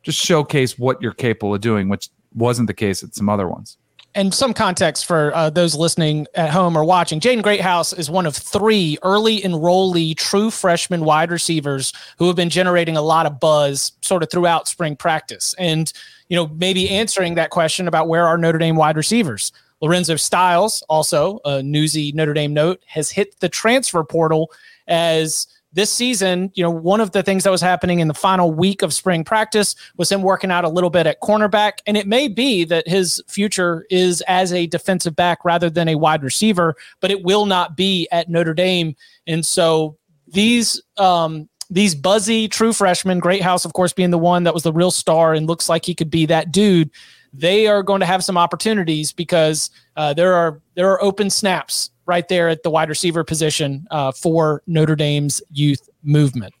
just showcase what you're capable of doing, which wasn't the case at some other ones. and some context for uh, those listening at home or watching, Jaden Greathouse is one of three early enrollee true freshman wide receivers who have been generating a lot of buzz sort of throughout spring practice. And, you know, maybe answering that question about where are Notre Dame wide receivers. Lorenzo Styles, also a newsy Notre Dame note, has hit the transfer portal as this season, you know, one of the things that was happening in the final week of spring practice was him working out a little bit at cornerback. And it may be that his future is as a defensive back rather than a wide receiver, but it will not be at Notre Dame. And so these, um, these buzzy true freshmen, Greathouse, of course, being the one that was the real star and looks like he could be that dude. They are going to have some opportunities because uh, there are there are open snaps right there at the wide receiver position uh, for Notre Dame's youth movement.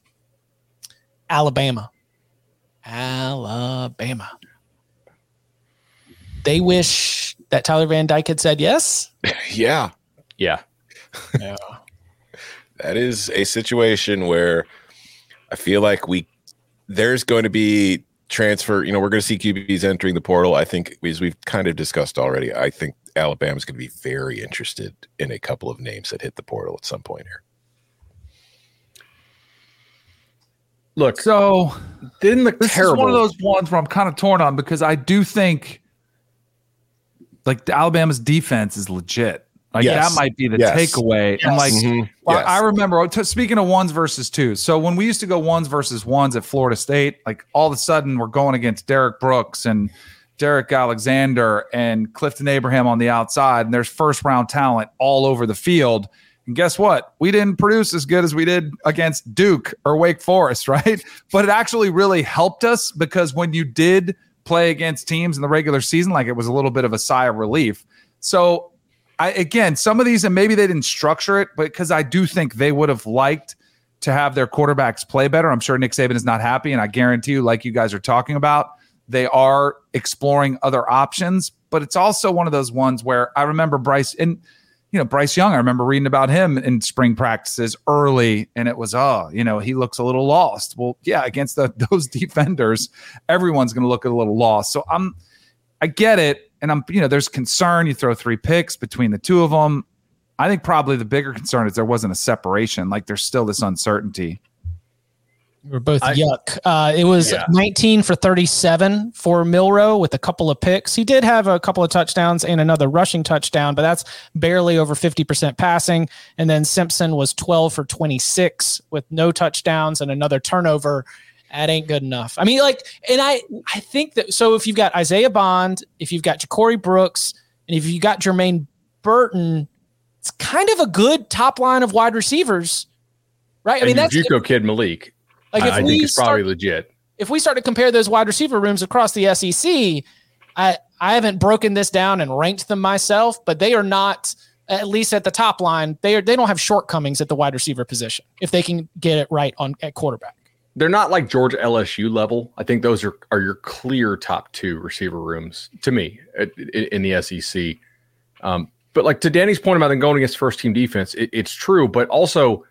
Alabama. Alabama. They wish that Tyler Van Dyke had said yes. Yeah. Yeah. Yeah. that is a situation where I feel like we there's going to be transfer. You know, we're going to see QBs entering the portal. I think, as we've kind of discussed already, I think Alabama's going to be very interested in a couple of names that hit the portal at some point here. Look, So didn't look this terrible. is one of those ones where I'm kind of torn on because I do think like Alabama's defense is legit. Like Yes. that might be the Yes. takeaway. And like Mhm. Well, Yes. I remember speaking of ones versus twos. So when we used to go ones versus ones at Florida State, like all of a sudden we're going against Derrick Brooks and Derrick Alexander and Clifton Abraham on the outside, and there's first round talent all over the field. And guess what? We didn't produce as good as we did against Duke or Wake Forest, right? But it actually really helped us because when you did play against teams in the regular season, like it was a little bit of a sigh of relief. So I again, some of these, and maybe they didn't structure it, but because I do think they would have liked to have their quarterbacks play better. I'm sure Nick Saban is not happy, and I guarantee you, like you guys are talking about, they are exploring other options. But it's also one of those ones where I remember Bryce and you know Bryce Young. I remember reading about him in spring practices early, and it was oh, you know, he looks a little lost. Well, yeah, against the, those defenders, everyone's going to look a little lost. So I'm, I get it, and I'm, you know, there's concern. You throw three picks between the two of them. I think probably the bigger concern is there wasn't a separation. Like there's still this uncertainty. We're both I- yuck. Uh, it was Yeah. 19 for 37 for Milroe with a couple of picks. He did have a couple of touchdowns and another rushing touchdown, but that's barely over 50% passing. And then Simpson was 12 for 26 with no touchdowns and another turnover. That ain't good enough. I mean, like, and I, I think that so if you've got Isaiah Bond, if you've got Ja'Corey Brooks, and if you got Jermaine Burton, it's kind of a good top line of wide receivers, right? I mean, that's JUCO kid Malik. Like if I we think it's start, probably legit. if we start to compare those wide receiver rooms across the SEC, I I haven't broken this down and ranked them myself, but they are not at least at the top line. They are they don't have shortcomings at the wide receiver position if they can get it right on at quarterback. They're not like Georgia LSU level. I think those are are your clear top two receiver rooms to me in, in the SEC. Um, but like to Danny's point about them going against first team defense, it, it's true. But also,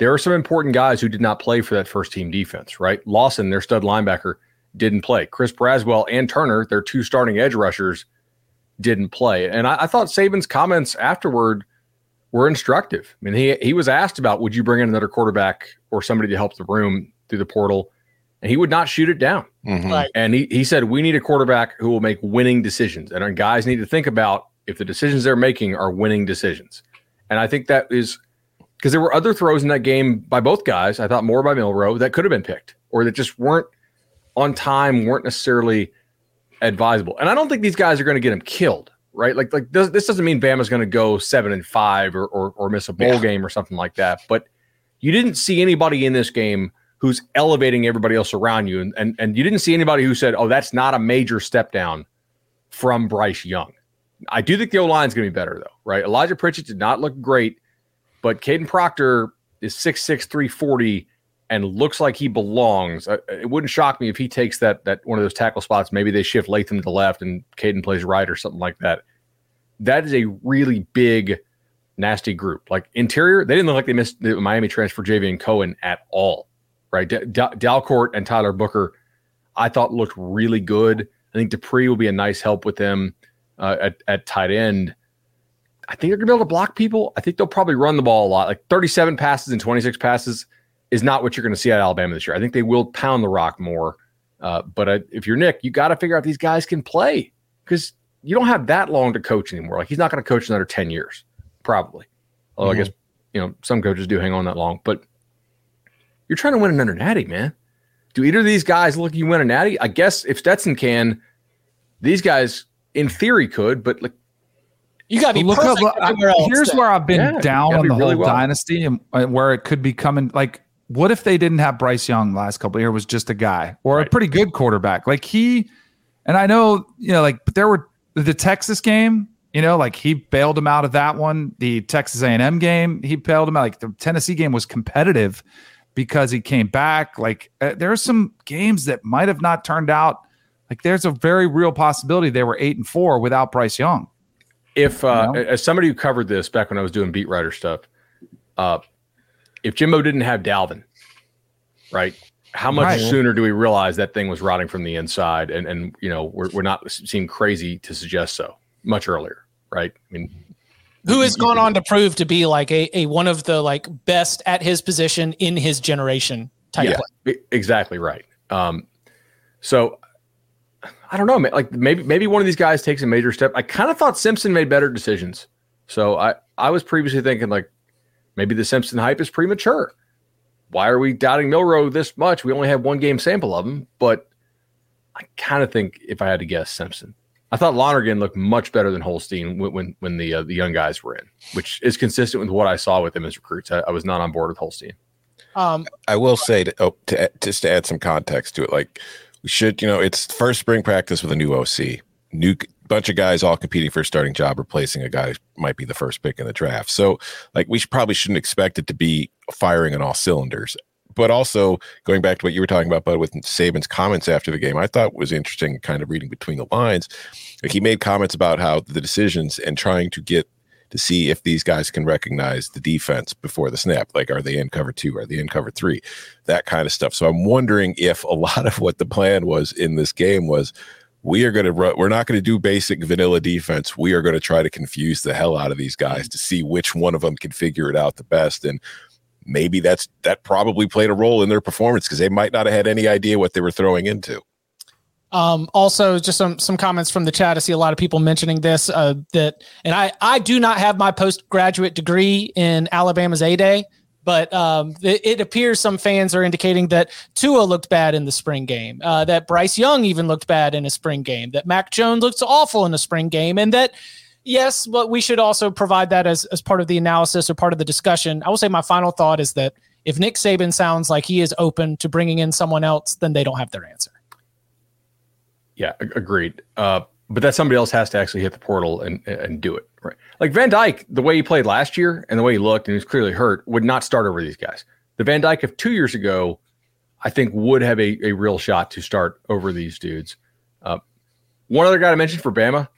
there are some important guys who did not play for that first team defense. Right, Lawson, their stud linebacker, didn't play. Chris Braswell and Turner, their two starting edge rushers, didn't play. And I, I thought Saban's comments afterward were instructive. I mean, he he was asked about would you bring in another quarterback or somebody to help the room through the portal, and he would not shoot it down. Mhm. Right. And he, he said, We need a quarterback who will make winning decisions. And our guys need to think about if the decisions they're making are winning decisions. And I think that is because there were other throws in that game by both guys. I thought more by Milroe that could have been picked or that just weren't on time, weren't necessarily advisable. And I don't think these guys are going to get him killed, right? Like, like this, this doesn't mean Bama's going to go seven and five or, or, or miss a bowl yeah. game or something like that. But you didn't see anybody in this game who's elevating everybody else around you. And, and, and you didn't see anybody who said, oh, that's not a major step down from Bryce Young. I do think the O line is going to be better, though, right? Elijah Pritchett did not look great, but Kadyn Proctor is 6'6, 340 and looks like he belongs. It wouldn't shock me if he takes that that one of those tackle spots. Maybe they shift Latham to the left and Kadyn plays right or something like that. That is a really big nasty group. Like interior, they didn't look like they missed the Miami transfer Javion Cohen at all, right? D- D- Dalcourt and Tyler Booker, I thought looked really good. I think Dippre will be a nice help with them uh, at at tight end. I think they're gonna be able to block people. I think they'll probably run the ball a lot, like 37 passes and 26 passes is not what you're going to see at Alabama this year. I think they will pound the rock more. Uh, but uh, if you're Nick, you got to figure out these guys can play because you don't have that long to coach anymore. Like he's not going to coach another 10 years probably. Although mm-hmm. I guess you know some coaches do hang on that long, but you're trying to win another natty, man. Do either of these guys look you win a natty? I guess if Stetson can, these guys in theory could, but like you got to be look up. Here's where I've been yeah, down on the really whole well. dynasty and where it could be coming. Like, what if they didn't have Bryce Young last couple years? Was just a guy or right. a pretty good quarterback? Like he, and I know you know, like but there were the Texas game you know, like he bailed him out of that one. The Texas A&M game, he bailed him out. Like the Tennessee game was competitive because he came back. Like uh, there are some games that might have not turned out. Like there's a very real possibility they were eight and four without Bryce Young. If uh, you know? as somebody who covered this back when I was doing beat writer stuff, uh, if Jimbo didn't have Dalvin, right? How much right. sooner do we realize that thing was rotting from the inside? And and you know we're we're not seem crazy to suggest so much earlier, right? I mean, who has gone on to prove to be like a, a one of the like best at his position in his generation type yeah, play. Exactly right. Um, so I don't know, like maybe maybe one of these guys takes a major step. I kind of thought Simpson made better decisions. So I I was previously thinking like maybe the Simpson hype is premature. Why are we doubting Milroe this much? We only have one game sample of him, but I kind of think if I had to guess Simpson. I thought Lonergan looked much better than Holstein when when, when the uh, the young guys were in, which is consistent with what I saw with them as recruits. I, I was not on board with Holstein. Um, I will say to, oh, to, just to add some context to it, like we should, you know, it's first spring practice with a new OC, new bunch of guys all competing for a starting job, replacing a guy who might be the first pick in the draft. So, like, we should, probably shouldn't expect it to be firing on all cylinders but also going back to what you were talking about, but with Saban's comments after the game, I thought was interesting, kind of reading between the lines. Like he made comments about how the decisions and trying to get to see if these guys can recognize the defense before the snap. Like, are they in cover two? Are they in cover three? That kind of stuff. So I'm wondering if a lot of what the plan was in this game was we are going to run, we're not going to do basic vanilla defense. We are going to try to confuse the hell out of these guys to see which one of them can figure it out the best. And maybe that's that probably played a role in their performance because they might not have had any idea what they were throwing into. Um, also, just some some comments from the chat. I see a lot of people mentioning this. Uh, that and I I do not have my postgraduate degree in Alabama's A Day, but um, it, it, appears some fans are indicating that Tua looked bad in the spring game. Uh, that Bryce Young even looked bad in a spring game. That Mac Jones looks awful in a spring game, and that yes, but we should also provide that as, as part of the analysis or part of the discussion. I will say my final thought is that if Nick Saban sounds like he is open to bringing in someone else, then they don't have their answer. Yeah, agreed. Uh, but that somebody else has to actually hit the portal and and do it right. Like Van Dyke, the way he played last year and the way he looked and he was clearly hurt, would not start over these guys. The Van Dyke of two years ago, I think, would have a, a real shot to start over these dudes. Uh, one other guy to mention for Bama,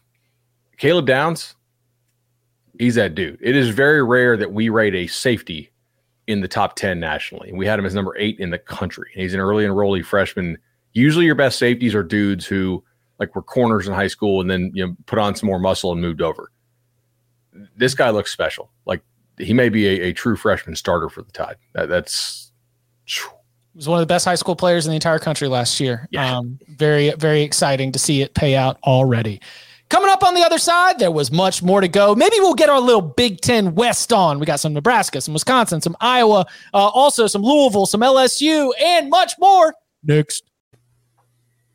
Caleb Downs, he's that dude. It is very rare that we rate a safety in the top 10 nationally. and We had him as number eight in the country. He's an early enrollee freshman. Usually your best safeties are dudes who like were corners in high school and then you know put on some more muscle and moved over. This guy looks special. Like he may be a, a true freshman starter for the Tide. That, that's he was one of the best high school players in the entire country last year. Yeah. Um, very, very exciting to see it pay out already. Coming up on the other side, there was much more to go. Maybe we'll get our little Big Ten West on. We got some Nebraska, some Wisconsin, some Iowa, uh, also some Louisville, some LSU, and much more next.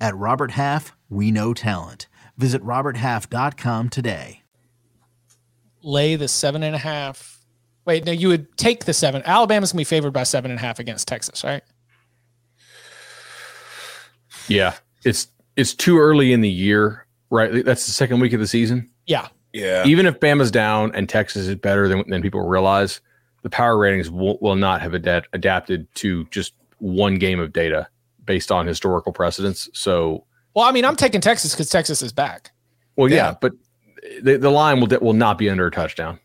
At Robert Half, we know talent. Visit RobertHalf.com today. Lay the seven and a half. Wait, no, you would take the seven. Alabama's gonna be favored by seven and a half against Texas, right? Yeah, it's it's too early in the year, right? That's the second week of the season. Yeah. Yeah. Even if Bama's down and Texas is better than, than people realize, the power ratings will, will not have adapt, adapted to just one game of data based on historical precedents. So, Well, I mean, I'm taking Texas because Texas is back. well, yeah, Yeah. but the, the line will will not be under a touchdown.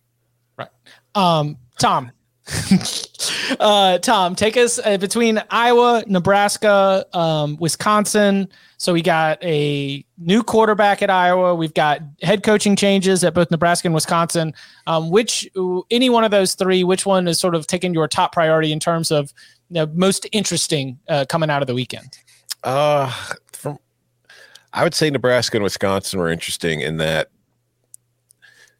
Right. Um, Tom, uh, Tom, take us uh, between Iowa, Nebraska, um, Wisconsin. So we got a new quarterback at Iowa. We've got head coaching changes at both Nebraska and Wisconsin. Um, which any one of those three, which one is sort of taking your top priority in terms of know, most interesting uh, coming out of the weekend? Uh, from I would say Nebraska and Wisconsin were interesting in that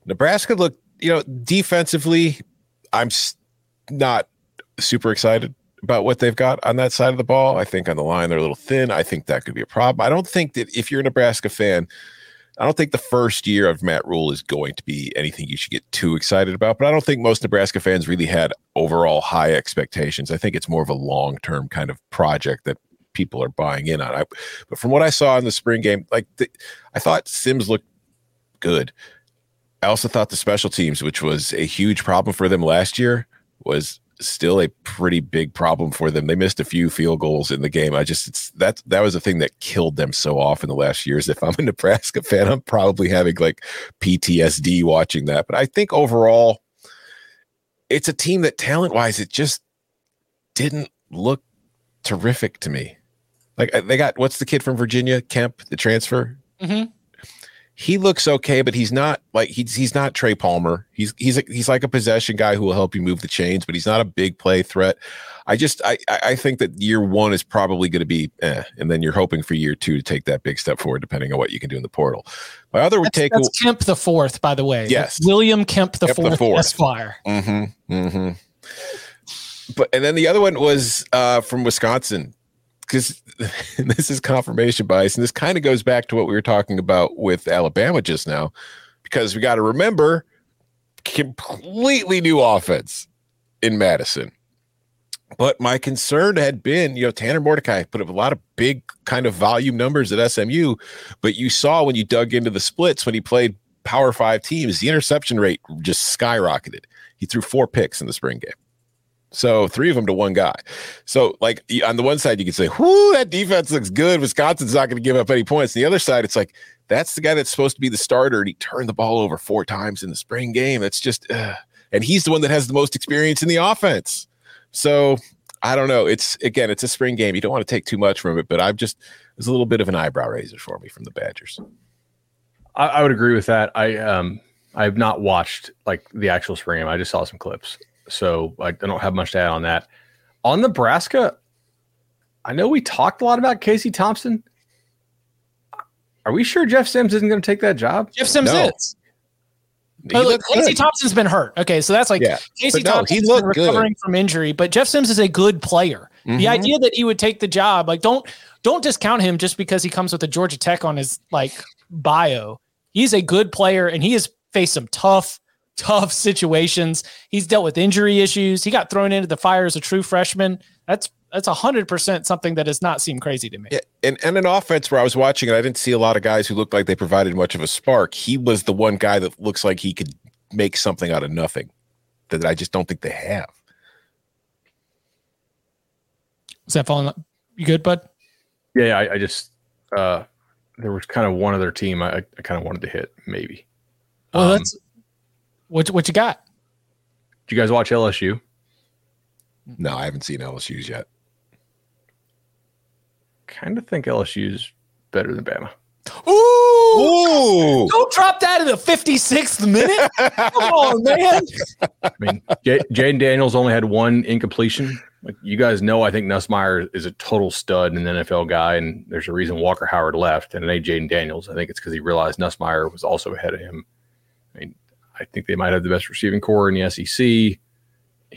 Nebraska looked, you know, defensively. I'm not super excited about what they've got on that side of the ball. I think on the line they're a little thin. I think that could be a problem. I don't think that if you're a Nebraska fan, I don't think the first year of Matt Rhule is going to be anything you should get too excited about. But I don't think most Nebraska fans really had overall high expectations. I think it's more of a long term kind of project that people are buying in on. I, but from what I saw in the spring game, like the, I thought Sims looked good. I also thought the special teams, which was a huge problem for them last year, was still a pretty big problem for them. They missed a few field goals in the game. I just it's that that was the thing that killed them so often the last years. If I'm a Nebraska fan, I'm probably having like PTSD watching that. But I think overall, it's a team that talent wise, it just didn't look terrific to me. Like uh, they got what's the kid from Virginia, Kemp, the transfer. Mhm. He looks okay, but he's not like he's he's not Trey Palmer. He's he's a, he's like a possession guy who will help you move the chains, but he's not a big play threat. I just I I think that year one is probably going to be, eh, and then you're hoping for year two to take that big step forward, depending on what you can do in the portal. My other That's, take, that's Kemp the fourth, by the way. Yes. That's William Kemp the Kemp the fourth, fourth. Esquire. Mm-hmm. Mm-hmm. But and then the other one was uh, from Wisconsin because this is confirmation bias, and this kind of goes back to what we were talking about with Alabama just now, because we got to remember completely new offense in Madison. But my concern had been, you know, Tanner Mordecai put up a lot of big kind of volume numbers at SMU, but you saw when you dug into the splits when he played Power Five teams, the interception rate just skyrocketed. He threw four picks in the spring game. So three of them to one guy. So like on the one side, you could say, "Whoo, that defense looks good. Wisconsin's not going to give up any points." On the other side, it's like that's the guy that's supposed to be the starter, and he turned the ball over four times in the spring game. That's just, uh, and he's the one that has the most experience in the offense. So I don't know. It's again, it's a spring game. You don't want to take too much from it, but I'm just it's a little bit of an eyebrow raiser for me from the Badgers. I, I would agree with that. I um I have not watched like the actual spring game. I just saw some clips, so I, I don't have much to add on that. On Nebraska, I know we talked a lot about Casey Thompson. Are we sure Jeff Sims isn't going to take that job? Jeff Sims No. is. But look, Casey good. Thompson's been hurt. Okay, so that's like Yeah, Casey no, Thompson's been looked good. recovering from injury, but Jeff Sims is a good player. The Mhm. idea that he would take the job, like don't don't discount him just because he comes with a Georgia Tech on his like bio. He's a good player and he has faced some tough tough situations. He's dealt with injury issues. He got thrown into the fire as a true freshman. That's that's a hundred percent something that does not seem crazy to me. Yeah, and, and an offense where I was watching it, I didn't see a lot of guys who looked like they provided much of a spark. He was the one guy that looks like he could make something out of nothing that I just don't think they have. Is that falling? You good, bud? Yeah, I, I just uh there was kind of one other team I, I kind of wanted to hit, maybe. Well, Um, that's what what you got. Did you guys watch LSU? No, I haven't seen LSU's yet. Kind of think LSU's better than Bama. Ooh, Ooh, don't drop that in the fifty sixth minute. Come on, man. I mean, J- Jayden Daniels only had one incompletion. Like you guys know, I think Nussmeier is a total stud and an NFL guy, and there's a reason Walker Howard left and it ain't Jayden Daniels. I think it's because he realized Nussmeier was also ahead of him. I think they might have the best receiving corps in the SEC. You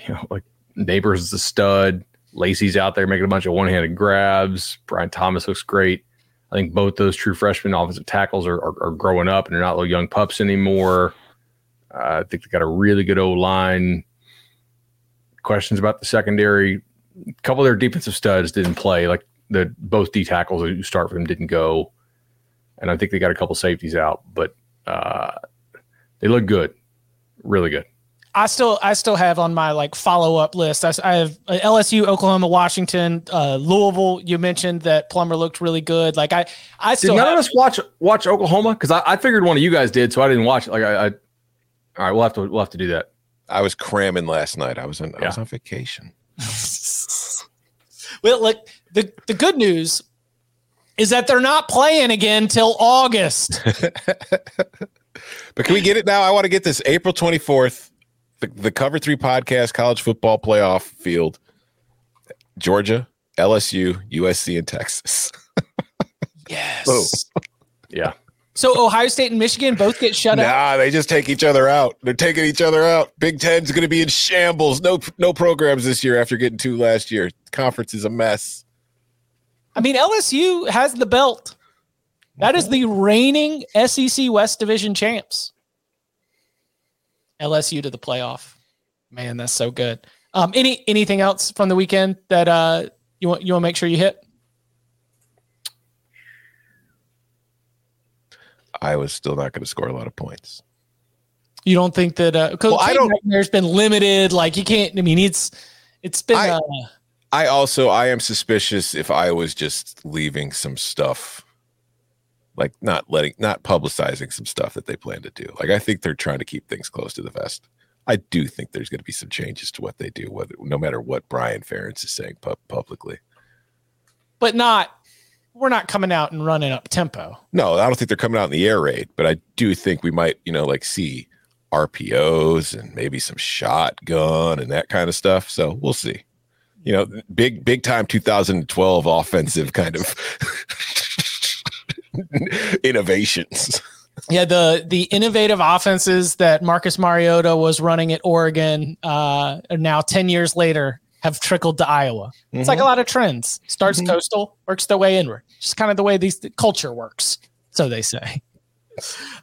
know, like Nabers is a stud. Lacy's out there making a bunch of one-handed grabs. Brian Thomas looks great. I think both those true freshman offensive tackles are, are, are growing up and they're not little young pups anymore. Uh, I think they got a really good O line. Questions about the secondary. A couple of their defensive studs didn't play. Like the both D tackles who start for them didn't go, and I think they got a couple safeties out. But uh, they look good, really good. I still I still have on my like follow up list. I, I have uh, LSU, Oklahoma, Washington, uh, Louisville. You mentioned that Plummer looked really good. Like I I Did still none have, of us watch watch Oklahoma? Because I, I figured one of you guys did, so I didn't watch it. Like I, I all right, we'll have to we'll have to do that. I was cramming last night. I was on I was on vacation. well look the the good news is that they're not playing again till August. But can we get it now? I want to get this April 24th, the, the Cover Three Podcast College Football Playoff Field, Georgia, LSU, USC, and Texas. yes. Yeah, So Ohio State and Michigan both get shut out. Nah, they just take each other out. They're taking each other out. Big Ten's going to be in shambles. No, no programs this year after getting two last year. Conference is a mess. I mean, LSU has the belt. That is the reigning SEC West Division champs. LSU to the playoff. Man, that's so good. Um, any anything else from the weekend that uh you want you want to make sure you hit? Iowa's still not going to score a lot of points. You don't think that uh Well, I don't- there's been limited like you can't I mean it's it's been I- uh, I also I am suspicious if I was just leaving some stuff like not letting not publicizing some stuff that they plan to do. Like I think they're trying to keep things close to the vest. I do think there's going to be some changes to what they do, whether no matter what Brian Ferentz is saying pu- publicly. but not we're not coming out and running up tempo. No, I don't think they're coming out in the air raid, but I do think we might, you know, like see RPOs and maybe some shotgun and that kind of stuff. So we'll see. You know, big big time 2012 offensive kind of innovations. Yeah, the the innovative offenses that Marcus Mariota was running at Oregon uh, now ten years later have trickled to Iowa. It's like a lot of trends. Starts coastal, works their way inward. Just kind of the way these the culture works, so they say.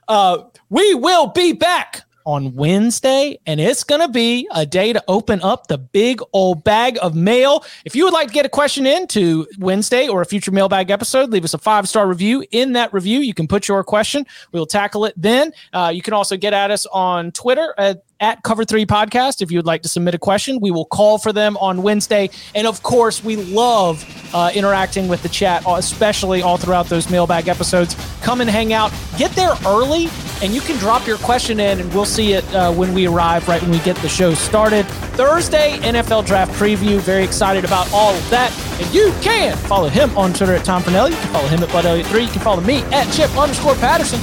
Uh, we will be back on Wednesday, and it's going to be a day to open up the big old bag of mail. If you would like to get a question into Wednesday or a future mailbag episode, leave us a five star review. In that review, you can put your question. We will tackle it then. Uh, you can also get at us on Twitter at, at Cover Three Podcast if you would like to submit a question. We will call for them on Wednesday. And of course, we love uh, interacting with the chat, especially all throughout those mailbag episodes. Come and hang out. Get there early, and you can drop your question in, and we'll see it uh, when we arrive, right when we get the show started. Thursday, NFL Draft Preview. Very excited about all of that. And you can follow him on Twitter at Tom Fornelli. You can follow him at Bud Elliott3. You can follow me at Chip underscore Patterson.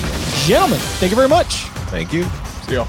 Gentlemen, thank you very much. Thank you. see y'all.